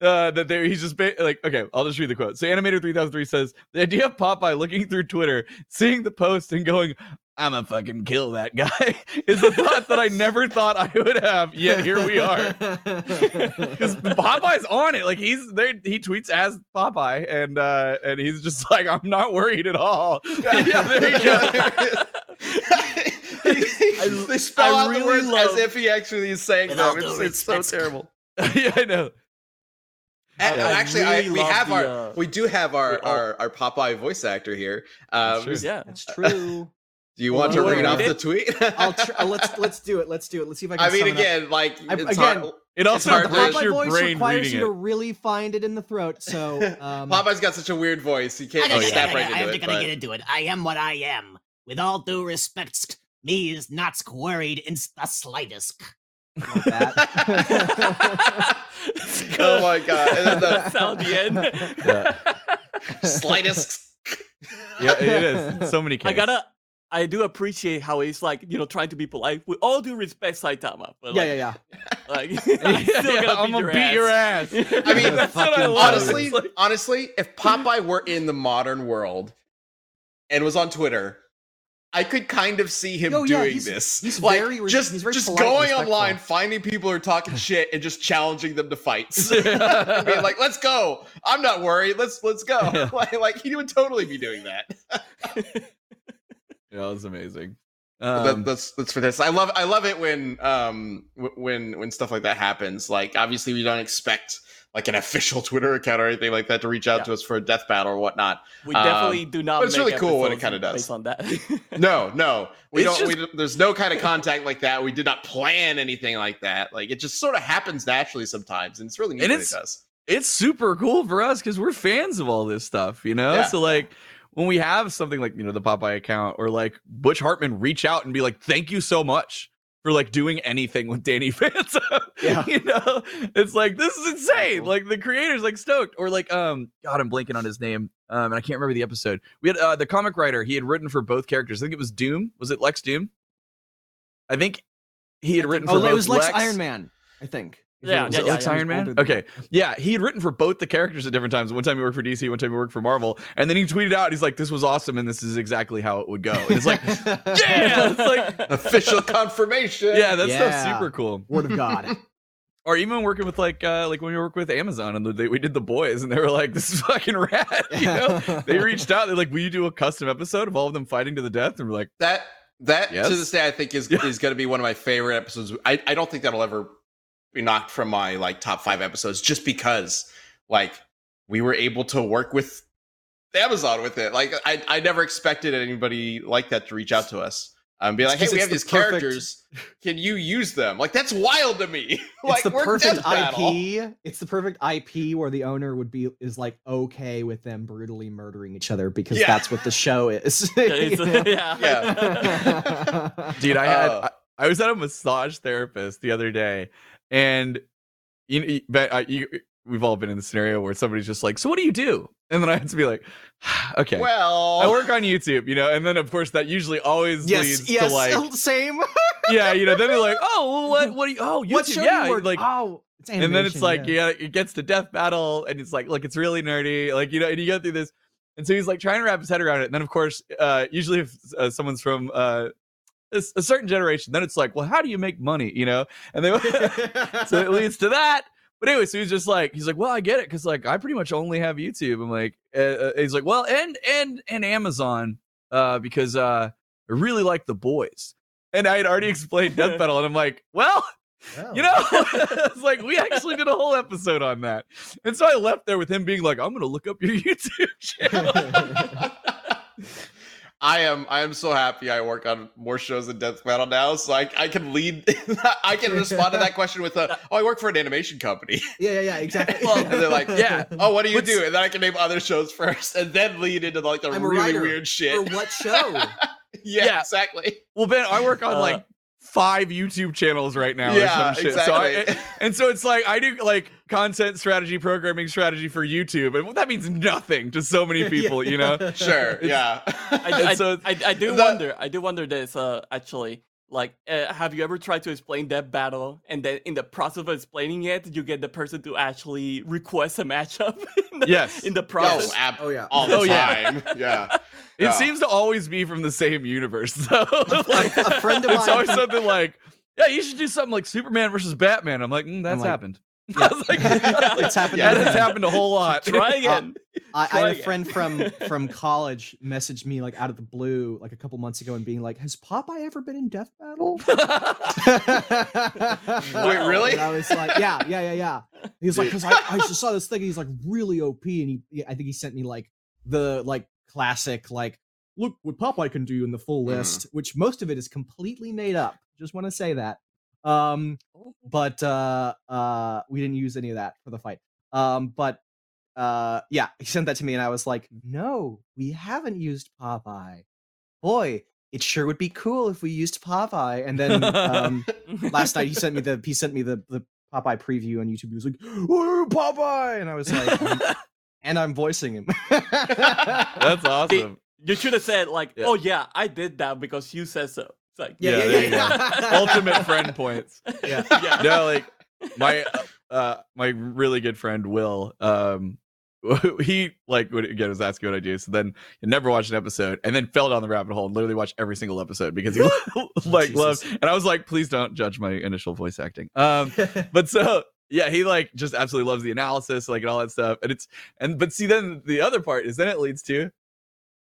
uh, that they he's just ba- like okay i'll just read the quote. So animator 3003 says the idea of popeye looking through twitter seeing the post and going i'm gonna fucking kill that guy is a thought that i never thought i would have yet here we are because popeye's on it like he's there he tweets as popeye and uh and he's just like i'm not worried at all yeah there you go they spell I out the words love- as if he actually is saying With them. It's, it's so respect. terrible. yeah i know And, I and actually, I, really we have the, our uh, we do have our, our our Popeye voice actor here. Um, true. yeah That's true. You want Well, to you read off read the tweet? I'll tr- uh, let's let's do it. Let's do it. Let's see if I can. I mean, sum it up. again, like I- it's again, hard. it also hard the to- breaks Popeye your voice brain requires reading you it to really find it in the throat. So um, Popeye's got such a weird voice. He can't gotta, like, I snap gotta- right I into have to it. gotta but- get into it. I am what I am. With all due respect, me is not worried in the slightest. like oh my god! And then the sound the end Yeah. slightest. yeah it is so many I gotta I do appreciate how he's like, you know, trying to be polite. With all due respect, Saitama. But yeah, like, yeah, yeah. Like, I'm still yeah, gonna I'm beat, gonna your, beat ass. your ass. I mean, that's what I love. honestly, like- honestly, if Popeye were in the modern world and was on Twitter, I could kind of see him Oh, yeah, doing he's- this. he's like very res- just he's very just polite going respectful. online, finding people who are talking shit, and just challenging them to fights. Being like, "Let's go! I'm not worried. Let's let's go!" Like, like he would totally be doing that. Yeah, was amazing. That- Um, that's that's fantastic. I love I love it when um when when stuff like that happens. Like obviously we don't expect like an official Twitter account or anything like that to reach out Yeah. to us for a death battle or whatnot. We Um, definitely do not. but it's really cool when it kinda does. based on that. No, no, we It's don't. we. There's no kind of contact like that. We did not plan anything like that. Like it just sort of happens naturally sometimes, and it's really neat And it's- it does. it's super cool for us because we're fans of all this stuff, you know? Yeah. So like when we have something like, you know, the Popeye account or like Butch Hartman reach out and be like, thank you so much for like doing anything with Danny Phantom. Yeah. you know, it's like this is insane. Like the creator's like stoked. Or like um God, I'm blanking on his name. Um and I can't remember the episode. We had uh the comic writer, he had written for both characters. I think it was Doom. Was it Lex Doom? I think he had written for Oh, both it was Lex, Lex Iron Man, I think. If Yeah, it was was it yeah, Lex yeah. Iron Man? Okay. Yeah, he had written for both the characters at different times. One time he worked for DC, one time he worked for Marvel. And then he tweeted out, he's like, this was awesome, and this is exactly how it would go. And it's like, yeah, it's like, Official confirmation. yeah, that stuff's Yeah. super cool. Word of God. Or even working with like, uh, like when we work with Amazon and they, we did the boys, and they were like, this is fucking rad. You know, they reached out, they're like, will you do a custom episode of all of them fighting to the death? And we're like, that that Yes? to this day I think is Yeah. is going to be one of my favorite episodes. I I don't think that'll ever be knocked from my like top five episodes, just because like we were able to work with Amazon with it. Like I I never expected anybody like that to reach out to us. Um, be like, hey, It's we just have the these perfect- characters. Can you use them? Like that's wild to me. like it's the perfect Death Battle. IP. It's the perfect IP where the owner would be is like okay with them brutally murdering each other because Yeah. that's what the show is. Yeah, it's- you know? yeah. yeah. dude i had Uh. I, I was at a massage therapist the other day and you, but, uh, you we've all been in the scenario where somebody's just like so what do you do and then i have to be like okay Well, i work on youtube you know and then of course that usually always yes, leads yes, to like same. yeah you know then they're like oh well, what what do you oh YouTube, what show yeah you like oh, and then it's like yeah. yeah. it gets to death battle and it's like look it's really nerdy like you know and you go through this and so he's like trying to wrap his head around it and then of course uh usually if uh, someone's from uh a, certain generation then it's like well how do you make money you know and they so it leads to that but anyway so he's just like he's like well i get it because like i pretty much only have youtube i'm like uh, uh, he's like well and and and amazon uh because uh i really like the boys and i had already explained death battle and i'm like well Oh. you know, it's like we actually did a whole episode on that. And so I left there with him being like, I'm going to look up your YouTube channel. I am I am so happy I work on more shows than Death Battle now, so I, I can lead I can respond to that question with a oh I work for an animation company. yeah, yeah, yeah, exactly. Well, and they're like, yeah. Oh, what do you What's- do? And then I can name other shows first and then lead into like the I'm really writer weird shit. For what show? yeah, Yeah. exactly. well, Ben, I work on Uh, like five YouTube channels right now Yeah, or some shit. So I, exactly. and so it's like I do like content strategy, programming strategy for YouTube. And that means nothing to so many people, you know? Sure, It's- yeah. I, I, so- I, I do The- wonder. I do wonder this. Uh, actually, like, uh, have you ever tried to explain death battle, and then in the process of explaining it, you get the person to actually request a matchup? in the- Yes. In the oh, process. ab- Oh yeah. all the Oh, yeah. time. Yeah. It Yeah. seems to always be from the same universe, though. like, a friend of it's always something like, yeah, you should do something like Superman versus Batman. I'm like, mm, that's like, happened. yeah. I was like, It's happened Yeah, to that's happened a whole lot. Try again. I, I Try had a friend from from college message me like out of the blue like a couple months ago and being like, "Has Popeye ever been in Death Battle?" Wait, really? And I was like, "Yeah, yeah, yeah, yeah." He was like, "Cause I, I just saw this thing. He's like really OP, and he, he- I think he sent me like the like classic like, look what Popeye can do in the full Mhm. list, which most of it is completely made up. Just want to say that. Um, but uh, uh, we didn't use any of that for the fight. Um, but uh, yeah, he sent that to me, and I was like, "No, we haven't used Popeye. Boy, it sure would be cool if we used Popeye." And then um, last night he sent me the he sent me the the Popeye preview on YouTube. He was like, "Oh, Popeye," and I was like, and I'm voicing him. That's awesome. You should have said like, Yeah. "Oh yeah, I did that because you said so." It's like, yeah, Yeah, yeah, yeah. yeah. Ultimate friend points. Yeah. yeah. No, like my uh, uh my really good friend Will. Um, he like would again was asking what I do. So then he never watched an episode, and then fell down the rabbit hole and literally watched every single episode because he like Jesus. loved. And I was like, please don't judge my initial voice acting. Um, but so yeah, he like just absolutely loves the analysis, like and all that stuff. And it's and but see, then the other part is then it leads to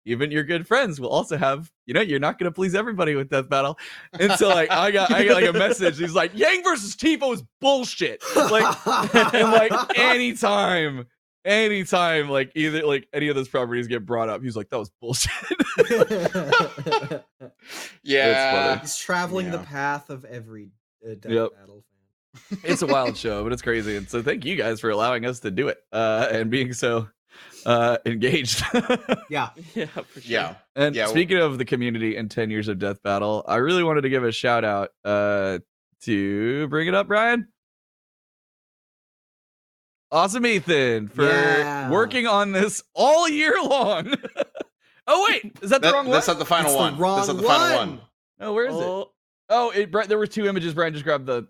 even your good friends will also have you know you're not going to please everybody with death battle. And so like i got i got like a message. He's like yang versus tifa is bullshit. Like and like anytime anytime like either like any of those properties get brought up he's like that was bullshit. Yeah. He's traveling the path of every uh, death Yep. battle. it's a wild show but it's crazy. And so thank you guys for allowing us to do it uh and being so uh engaged Yeah. Yeah, for sure. Yeah. And Yeah, well- speaking of the community and 10 years of Death Battle, I really wanted to give a shout out uh to bring it up, Brian. Awesome Ethan for Yeah. working on this all year long. oh wait, is that the wrong one? that's not the final It's the one. wrong that's not the final one. one. oh, where is it? Oh, Oh, it there were two images. Brian just grabbed the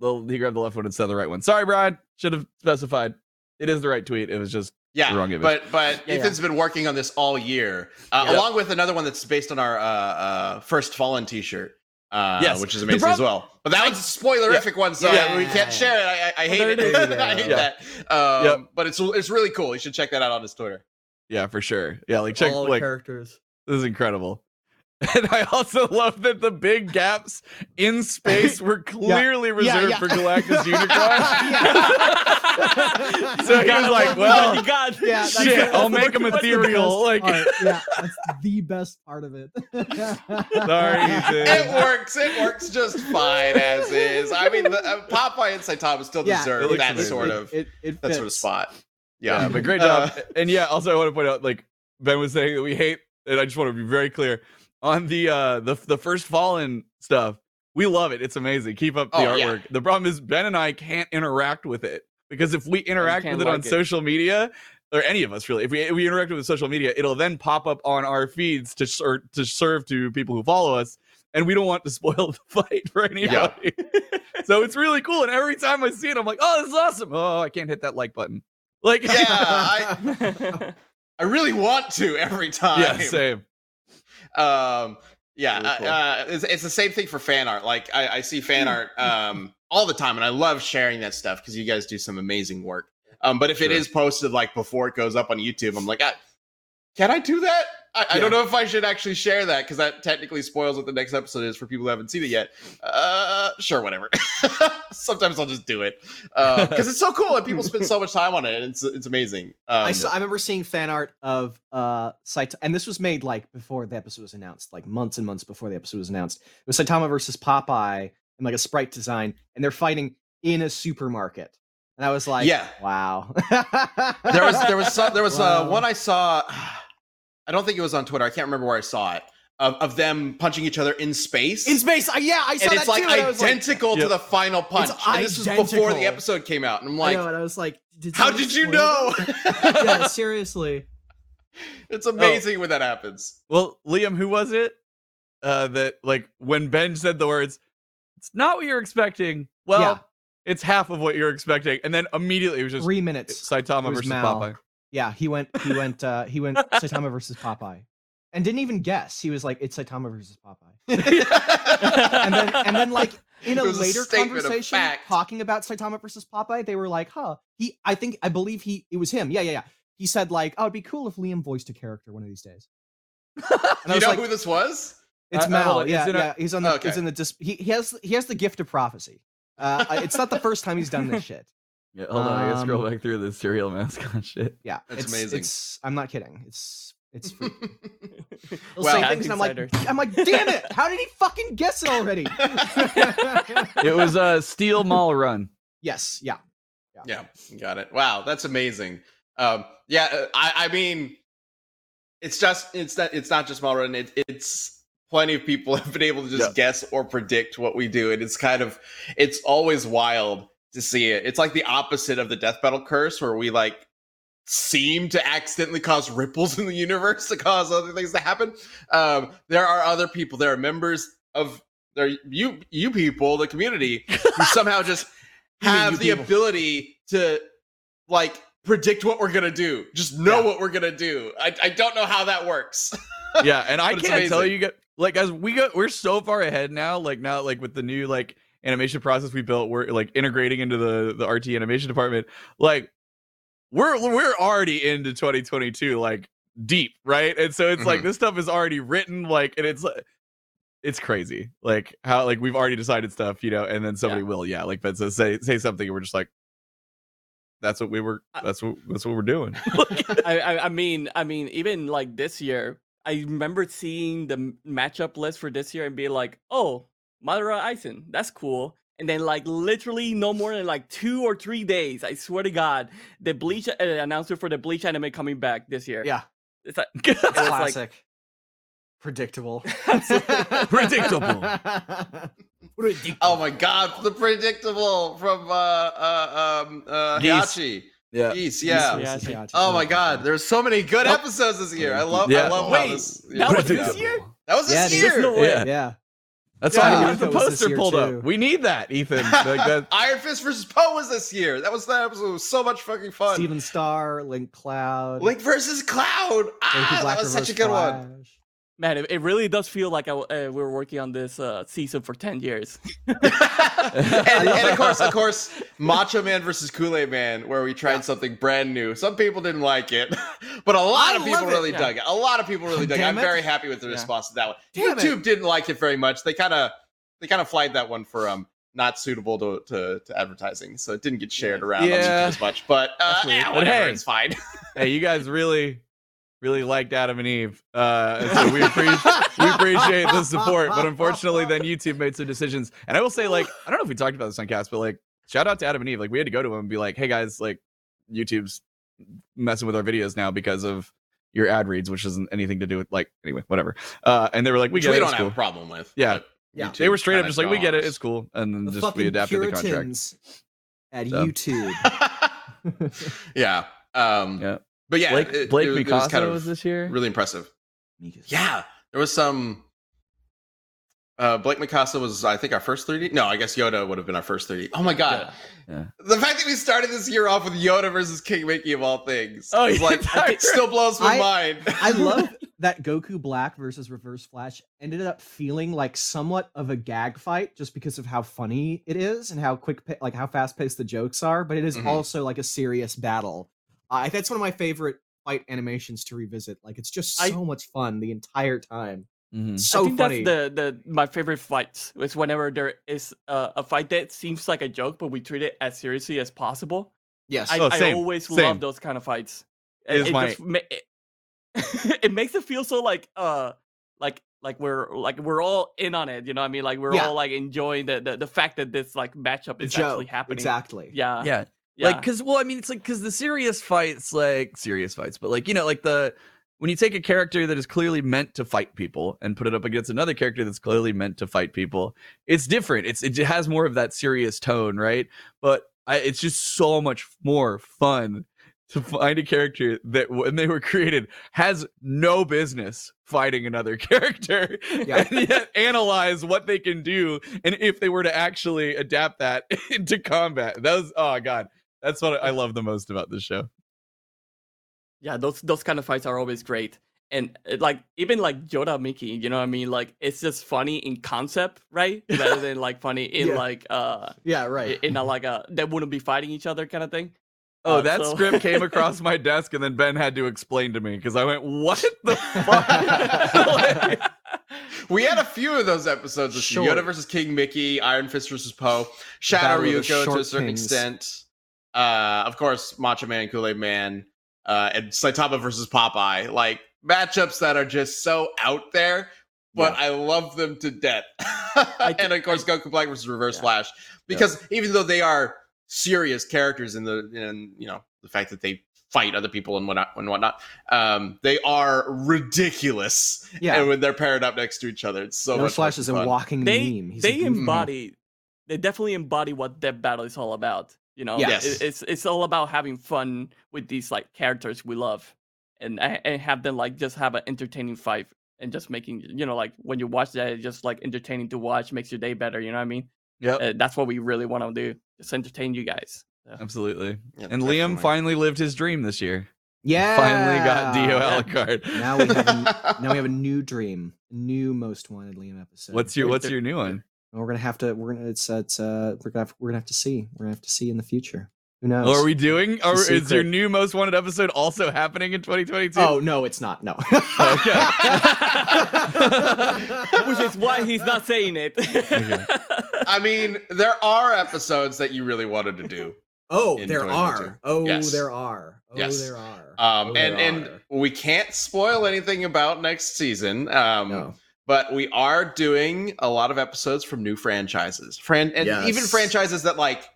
the he grabbed the left one instead of the right one. Sorry, Brian. Should have specified. It is the right tweet. It was just Yeah, Wrong image. but but Yeah, Ethan's been working on this all year, uh, Yeah. along with another one that's based on our uh, uh, first Fallen T-shirt. Uh, Yes. which is amazing prob- as well. But that one's a spoilerific one, so Yeah. we can't share it. I, I, I hate there it. it is. I hate Yeah. that. Um, Yep. But it's it's really cool. You should check that out on his Twitter. yeah, for sure. Yeah, like check All the like characters. This is incredible. And I also love that the big gaps in space were clearly reserved yeah. for Galactus Unicron. so he got was like, well, it. You got. Yeah, shit, that's I'll make him ethereal. Like, best part. yeah, that's the best part of it. Sorry, Ethan. It works. It works just fine as is. I mean, the, uh, Popeye and Saitama still Yeah, deserve that amazing. sort of it, it that sort of spot. yeah, Yeah, but great job. Uh, and yeah, also I want to point out, like Ben was saying that we hate, and I just want to be very clear on the uh the the first fallen stuff. We love it. It's amazing. Keep up the Oh, yeah. artwork. The problem is Ben and I can't interact with it because if we interact with it on it. social media, or any of us really, if we if we interact with social media, it'll then pop up on our feeds to ser- to serve to people who follow us, and we don't want to spoil the fight for anybody. so it's really cool, and every time I see it, I'm like, oh, this is awesome. Oh, I can't hit that like button. Like, yeah, I, I really want to every time. yeah, same. Um yeah Really uh, cool. uh, it's, it's the same thing for fan art like i, I see fan art um all the time and i love sharing that stuff because you guys do some amazing work um but if it Sure. is posted like before it goes up on youtube i'm like I, can i do that I, I don't know if i should actually share that because that technically spoils what the next episode is for people who haven't seen it yet uh sure whatever sometimes i'll just do it because it's so cool and people spend so much time on it and it's it's amazing um, I saw, I remember seeing fan art of uh Sait- and this was made like before the episode was announced, like months and months before the episode was announced. It was Saitama versus Popeye and like a sprite design, and they're fighting in a supermarket. And I was like, Yeah. wow. there was there was some, there was uh, one I saw. I don't think it was on Twitter. I can't remember where I saw it of, of them punching each other in space. in space. Uh, yeah, I saw and that it's like too. and I was like- identical to Yep. the final punch. And this was before the episode came out, and I'm I like, know, and I was like, did how someone did you spoil know? it? yeah, seriously. it's amazing when that happens. Well, Liam, who was it? Uh, that like when Ben said the words, "It's not what you're expecting." Well, Yeah. it's half of what you're expecting, and then immediately it was just Three minutes. Saitama it was versus Mal. Popeye. Yeah, he went. He went. uh He went Saitama versus Popeye, and didn't even guess. He was like, "It's Saitama versus Popeye." and then and then like in a was a later conversation talking about Saitama versus Popeye, they were like, "Huh." He, I think, I believe he, it was him. Yeah, yeah, yeah. He said like, "Oh, it'd be cool if Liam voiced a character one of these days." You know like, who this was? It's Uh, uh, Mal. on, yeah, a- yeah. He's on the. Okay. It's in the. Dis- he he has he has the gift of prophecy. Uh, it's not the first time he's done this shit. Yeah, hold on, I gotta scroll Um, back through the serial mascot shit. Yeah, That's it's, amazing. It's. I'm not kidding. It's. It's. They'll Well- say things, and I'm like, Insider. I'm like, damn it! How did he fucking guess it already? It was uh Steel Malrun. yes. Yeah. Yeah, got it. Wow, that's amazing. Um, yeah, uh, I, I mean, it's just it's not it's not just Malrun. It, it's plenty of people have been able to just Yeah. guess or predict what we do, and it's kind of it's always wild to see it. It's like the opposite of the death battle curse, where we like seem to accidentally cause ripples in the universe to cause other things to happen. Um, there are other people. There are members of there you you people, the community, who somehow just have the people. ability to like predict what we're gonna do. Just know Yeah. what we're gonna do. I, I don't know how that works. yeah, and I can't tell you guys like as we got we're so far ahead now. Like now, like with the new like animation process we built, we're like integrating into the the RT animation department. Like we're we're already into 2022, like deep, right? And so it's like Mhm. this stuff is already written, like, and it's like it's crazy, like how like we've already decided stuff, you know, and then somebody will, yeah, like Ben says, say say something, and we're just like. That's what we were. That's what. That's what we're doing. I, I I mean I mean even like this year, I remember seeing the matchup list for this year and being like, oh, Madara Aizen, that's cool. And then like literally no more than like two or three days, I swear to God, the Bleach uh, announcer for the Bleach anime coming back this year. Yeah, it's like it was like classic. Predictable. Predictable. oh my god, the predictable from uh uh um uh Geese. Heihachi. yeah. Geese, yeah. Yeah. Yeah, Oh my god, there's so many good Oh. episodes this year. I love I Yeah. love how Wait, this that was this year? that was this it is. year. No. Yeah. Yeah. That's Yeah. why I we knew got the that was this poster pulled too. up. We need that, Ethan. Like that. Iron Fist versus Po was this year. That was that episode was so much fucking fun. Steven Star, Link Cloud, Link versus Cloud. Ah, Black that was such a Reverse good one. Flash. Man, it, it really does feel like I, w- uh, we were working on this uh, season for 10 years. and, and of course, of course, Macho Man versus Kool Aid Man, where we tried something brand new. Some people didn't like it, but a lot I of people really Yeah. dug it. A lot of people really dug it. I'm very happy with the Yeah. response to that one. Damn it. YouTube didn't like it very much. They kind of they kind of flagged that one for um not suitable to, to, to advertising, so it didn't get shared around on YouTube as much. But uh, That's yeah, whatever, hey. it's fine. hey, you guys really, really liked Adam and Eve. Uh, so we appreciate we appreciate the support. But unfortunately, then YouTube made some decisions. And I will say, like, I don't know if we talked about this on cast, but like, shout out to Adam and Eve. Like, we had to go to him and be like, hey guys, like, YouTube's messing with our videos now because of your ad reads, which isn't anything to do with like anyway, whatever. Uh, and they were like, we Which get we it. don't it's have cool. a problem with. Yeah. but Yeah. YouTube They were straight up kinda just like, we get it, it's cool, and then The just we fucking adapted the contract. At So. YouTube. yeah. Um, Yeah. But yeah, Blake it, Blake it, was- it Mikasa was kind of was this year. really impressive. Yeah, there was some. Uh, Blake Mikasa was, I think, our first 3D. No, I guess Yoda would have been our first 3D. Oh my god, Yeah. the fact that we started this year off with Yoda versus King Mickey of all things, Oh, is yeah, like I it still blows my I- mind. I love that Goku Black versus Reverse Flash ended up feeling like somewhat of a gag fight just because of how funny it is and how quick, like how fast paced the jokes are. But it is Mhm. also like a serious battle. Uh, that's one of my favorite fight animations to revisit. Like it's just I- so much fun the entire time. Mhm. So I think funny. that's the, the my favorite fights is whenever there is uh, a fight that seems like a joke, but we treat it as seriously as possible. yes. I, Oh, I same, always same. love those kind of fights. It is my- just ma- it, it makes it feel so like uh like like we're like we're all in on it. You know what I mean? Like we're Yeah. all like enjoying the, the the fact that this like matchup The is joke. actually happening. Exactly. Yeah. yeah. Yeah. Like, cause well, I mean, it's like cause the serious fights, like serious fights, but like you know, like the when you take a character that is clearly meant to fight people and put it up against another character that's clearly meant to fight people, it's different. It's it has more of that serious tone, right? But I, it's just so much more fun to find a character that when they were created has no business fighting another character Yeah. and yet analyze what they can do and if they were to actually adapt that into combat that was oh god that's what i love the most about this show yeah those those kind of fights are always great and uh, like even like Yoda Mickey, you know what I mean? Like it's just funny in concept, right? Rather than like funny in Yeah. like uh Yeah. Right. in a like a they wouldn't be fighting each other kind of thing. oh Uh, that so- script came across my desk and then ben had to explain to me because i went what the fuck we had a few of those episodes. Sure. Yoda versus King Mickey, Iron Fist versus Po, Shadow Ryuko to a certain extent. Uh, of course, Macho Man, Kool Aid Man, uh, and Saitama versus Popeye. Like matchups that are just so out there, but I love them to death. and of course, Goku Black versus Reverse Yeah. Flash, because even though they are serious characters in the in you know the fact that they fight other people and whatnot and whatnot, um, they are ridiculous. Yeah. And when they're paired up next to each other, it's so Reverse much Flash fucking is a walking they meme. He's a they goof- embody they definitely embody what Death Battle is all about. You know, Yes. It- it's it's all about having fun with these like characters we love, and and have them like just have an entertaining fight and just making you know like when you watch that, it's just like entertaining to watch, makes your day better. You know what I mean? Yeah, Uh, that's what we really want to do, just entertain you guys. Absolutely. Yeah, and Liam finally lived his dream this year. Yeah. Finally got Dio Yeah. Alucard. Now we have a, now we have a new dream, new most wanted Liam episode. What's your What's your new one? And we're gonna have to. We're gonna. It's. It's. Uh. We're gonna. Have, we're gonna have to see. We're gonna have to see in the future. Who knows? Oh, are we doing? Or is your new most wanted episode also happening in 2022? Oh no, it's not. No. Which is why he's not saying it. I mean, there are episodes that you really wanted to do. Oh, there are. Oh, Yes. there are. Oh, Yes. there are. Um, Oh, and there and we can't spoil anything about next season. Um, No. But we are doing a lot of episodes from new franchises, Fran, and even franchises that like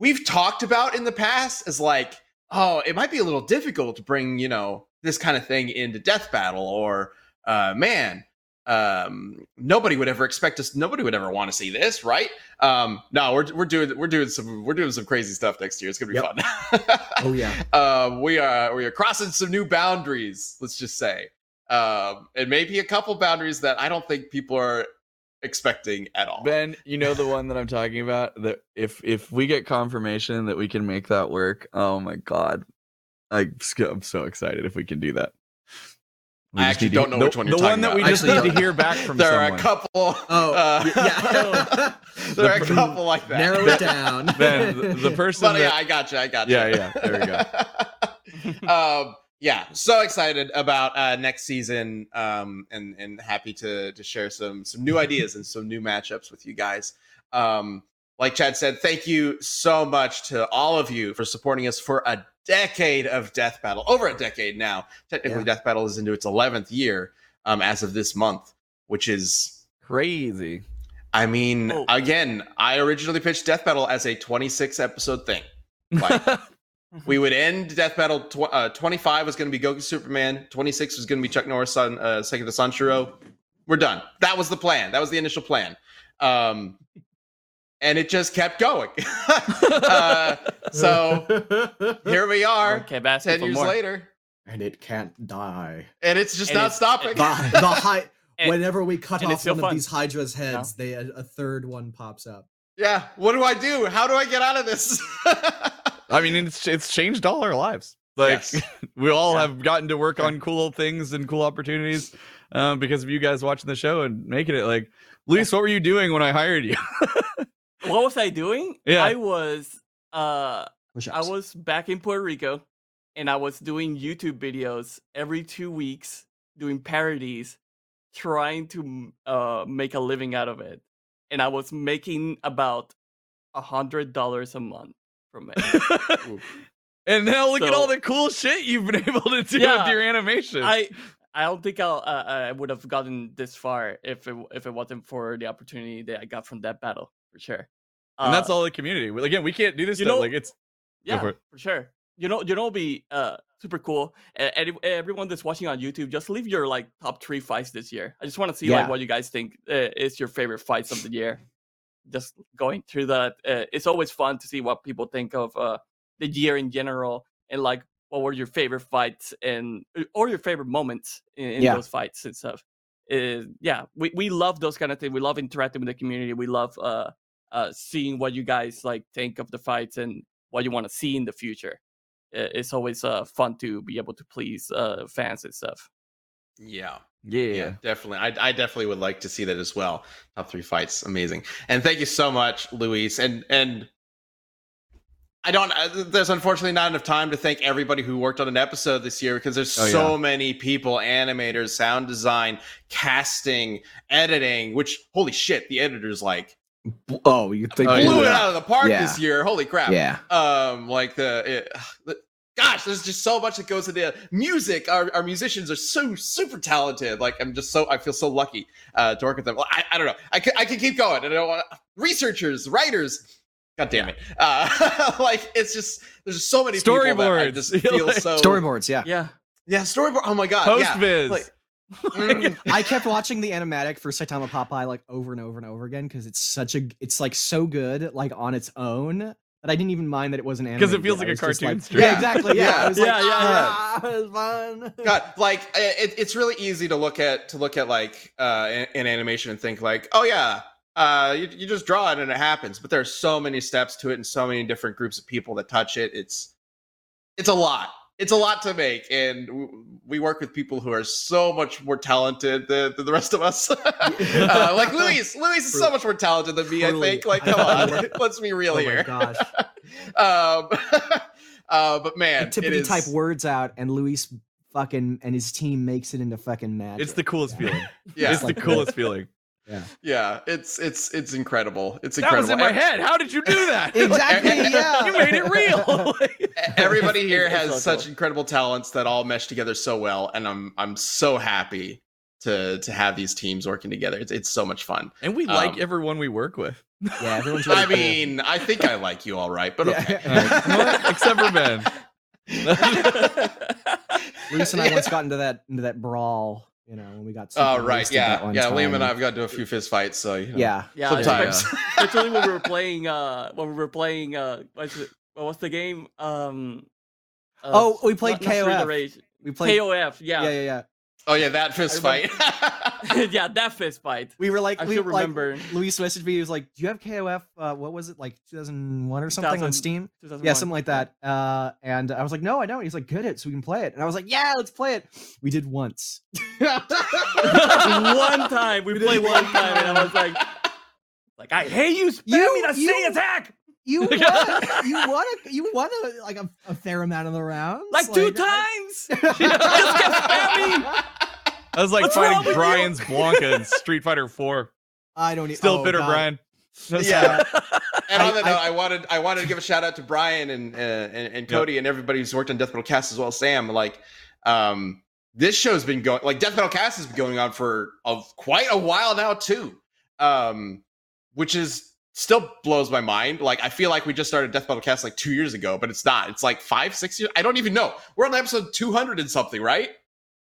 we've talked about in the past as like, oh, it might be a little difficult to bring you know this kind of thing into Death Battle, or uh, man, um, nobody would ever expect us. Nobody would ever want to see this, right? Um, no, we're we're doing we're doing some we're doing some crazy stuff next year. It's gonna be Yep. fun. Oh yeah. um, we are we are crossing some new boundaries. Let's just say, um, and maybe a couple boundaries that I don't think people are expecting at all. Ben, you know the one that I'm talking about. That if if we get confirmation that we can make that work, oh my god, I, I'm so excited if we can do that. We I actually don't know the, which one you're The one talking that we about. just need to hear back from there someone. are a couple. Oh uh, yeah. there are a couple like that. Narrow it down. Ben, the, the person But yeah, I got you. I got Yeah, you. yeah, there we go. um, yeah, so excited about uh, next season, um, and and happy to to share some some new ideas and some new matchups with you guys. Um, like Chad said, thank you so much to all of you for supporting us for a decade of Death Battle, over a decade now. Technically, Yeah. Death Battle is into its eleventh year um, as of this month, which is crazy. I mean, Oh. again, I originally pitched Death Battle as a 26 episode thing. Like, we would end Death Battle. Tw- uh, 25 was going to be Goku Superman. 26 was going to be Chuck Norris on uh, Segata Sanshiro. We're done. That was the plan. That was the initial plan. Um, and it just kept going. uh, so here we are, okay, asking 10 years more. later, and it can't die. and it's just And not it's- stopping. The, the hi- And- whenever we cut off one fun. of these Hydra's heads, they a, a third one pops up. yeah. What do I do? How do I get out of this? I mean, it's it's changed all our lives. Like Yes. we all Yeah. have gotten to work on cool things and cool opportunities um, because of you guys watching the show and making it. Like, Luis, what were you doing when I hired you? What was I doing? Yeah. I was uh I was back in Puerto Rico and I was doing YouTube videos every two weeks, doing parodies, trying to uh, make a living out of it. And I was making about a hundred dollars a month from it. and now look at all the cool shit you've been able to do with your animation. I I don't think I'll uh, I would have gotten this far if it if it wasn't for the opportunity that I got from death battle for sure. and that's Uh, all the community. Again, we can't do this stuff. know- like it's yeah, for for, sure. You know, you know, be uh super cool. And everyone that's watching on YouTube, just leave your like top three fights this year. I just want to see Yeah. like what you guys think uh, is your favorite fights of the year. Just going through that, uh, it's always fun to see what people think of uh the year in general and like what were your favorite fights and uh, or your favorite moments in, in Yeah. those fights and stuff. Uh, yeah, we, we love those kind of things. We love interacting with the community. We love uh uh seeing what you guys like think of the fights and what you want to see in the future. It's always uh fun to be able to please uh fans and stuff. yeah. Yeah. yeah, definitely. I, I definitely would like to see that as well. Top three fights, amazing. And thank you so much, Luis. And and I don't. Uh, there's unfortunately not enough time to thank everybody who worked on an episode this year because there's Oh, so yeah. many people: animators, sound design, casting, editing. Which holy shit, the editors like Oh, you think? Oh, blew it out of the park Yeah. this year. Holy crap! Yeah. um like the, it, the gosh there's just so much that goes into music our, our musicians are so super talented like i'm just so i feel so lucky uh to work with them well, I, I don't know i can, I can keep going i don't want researchers writers god damn it uh like it's just there's just so many people that Storyboards. just You're feel so Storyboards, yeah. Yeah. yeah storyboard oh my god Post yeah. viz. like, mm, I kept watching the animatic for Saitama Popeye like over and over and over again because it's such a it's like so good like on its own that I didn't even mind that it wasn't animated. 'Cause it feels yet. like a was just cartoon like- strip. Yeah, exactly. Yeah, I was like, Yeah, yeah, yeah. ah, it's fun. God, like it, it's really easy to look at to look at like uh an, an animation and think like, oh yeah, uh, you, you just draw it and it happens. But there's so many steps to it and so many different groups of people that touch it. It's it's a lot. It's a lot to make, and we work with people who are so much more talented than, than the rest of us. uh, like Luis, Luis is so much more talented than me. I think. Like, come on, let's be real here. oh my here. gosh. um, uh, but man, Tippity it is, type words out, and Luis fucking and his team makes it into fucking magic. It's the coolest feeling. Yeah, It's the like coolest feeling. Yeah. It's it's it's incredible. It's incredible. That was in my head. How did you do that? exactly. Yeah, you made it real. Everybody here has so such cool. incredible talents that all mesh together so well, and I'm I'm so happy to to have these teams working together. It's it's so much fun. and we like Um, everyone we work with. yeah. Everyone's really I cool. mean, I think I like you all right, but Yeah. okay. What? Except for Ben. Luis and I once got into that into that brawl. You know, when we got. super Oh right, wasted that yeah, one yeah. Liam and I've got to do a few fist fights, so you know. Yeah. yeah, Sometimes. Especially when we were playing. Uh, when we were playing. Uh, what's it? What was the game? Um. uh, Oh, we played not- not Street KOF. Rage. We played. KOF. Yeah, Yeah. yeah, yeah. Oh yeah, that fist fight. yeah, that fist fight. We were like, I we like, remember. Luis messaged me. He was like, "Do you have KOF? Uh, what was it like, 2001 or something on Steam? Yeah, something like that." Uh, and I was like, "No, I don't." He's like, "Good it, so we can play it." And I was like, "Yeah, let's play it." We did once. one time we played one time, and I was like, like I hate you spamming You- a you- say attack You won. you won. A, you won a, like a, a fair amount of the rounds. like two I- times. Just kept spamming. That was like What's fighting with you? Brian's Blanka in Street Fighter 4. I don't. e- Still oh, bitter, God. Brian. yeah. And on I- that note, I wanted I wanted to give a shout out to Brian and uh, and, and Cody and everybody who's worked on Death Battle Cast as well Sam. Like, um, this show's been going like Death Battle Cast has been going on for of quite a while now too, um, which is still blows my mind. Like, I feel like we just started Death Battle Cast like two years ago, but it's not. It's like five, six years. I don't even know. We're on episode two hundred and something, right?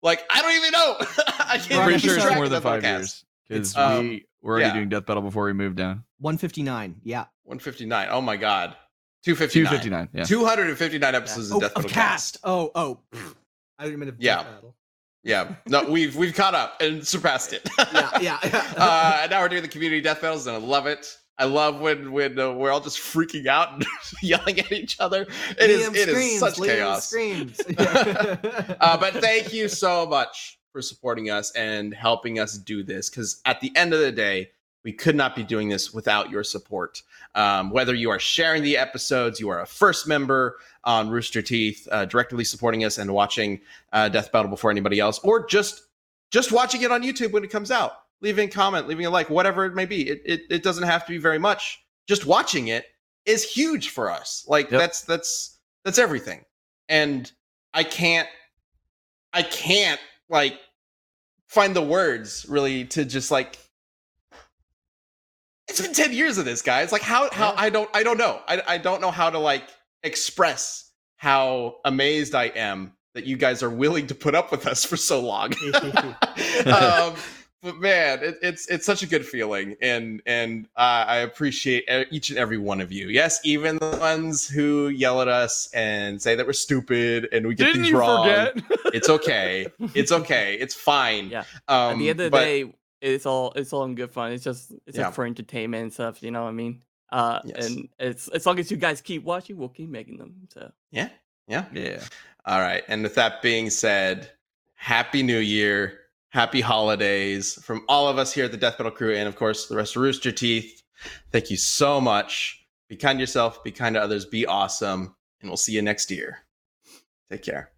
Like, I don't even know. I can't We're Pretty sure it's track more than five Cast. years. Because um, we were already yeah. doing Death Battle before we moved down. 159. Yeah. 159. Oh my god. 259. 259. Yeah. 259 episodes Oh, of Death of Metal cast. Oh, oh. I didn't mean to. Yeah. battle. Yeah. No, we've we've caught up and surpassed it. Yeah. Yeah. yeah. uh, and now we're doing the community death battles, and I love it. I love when when uh, we're all just freaking out and yelling at each other. It is it is screams, such Liam chaos. Screams. Uh, but thank you so much for supporting us and helping us do this. Because at the end of the day, we could not be doing this without your support. Um, whether you are sharing the episodes, you are a first member on Rooster Teeth, uh, directly supporting us and watching uh, Death Battle before anybody else, or just just watching it on YouTube when it comes out, leaving a comment, leaving a like, whatever it may be. It it, it doesn't have to be very much. Just watching it is huge for us. Like Yep. that's that's that's everything. And I can't I can't like find the words really to just like it's been 10 years of this guys like how how Yeah. i don't i don't know I, I don't know how to like express how amazed i am that you guys are willing to put up with us for so long um but man it, it's it's such a good feeling and and uh, i appreciate each and every one of you yes even the ones who yell at us and say that we're stupid and we get Didn't things you wrong forget? it's okay it's okay it's fine Yeah. um At the end of the but- day, it's all it's all in good fun. It's just it's Yeah. just for entertainment and stuff. You know what I mean? Uh, Yes. and it's as long as you guys keep watching, we'll keep making them. So yeah yeah Yeah. All right. And with that being said, happy new year, happy holidays from all of us here at the Death Battle Crew, and of course, the rest of Rooster Teeth. Thank you so much. Be kind to yourself, be kind to others, be awesome, and we'll see you next year. Take care.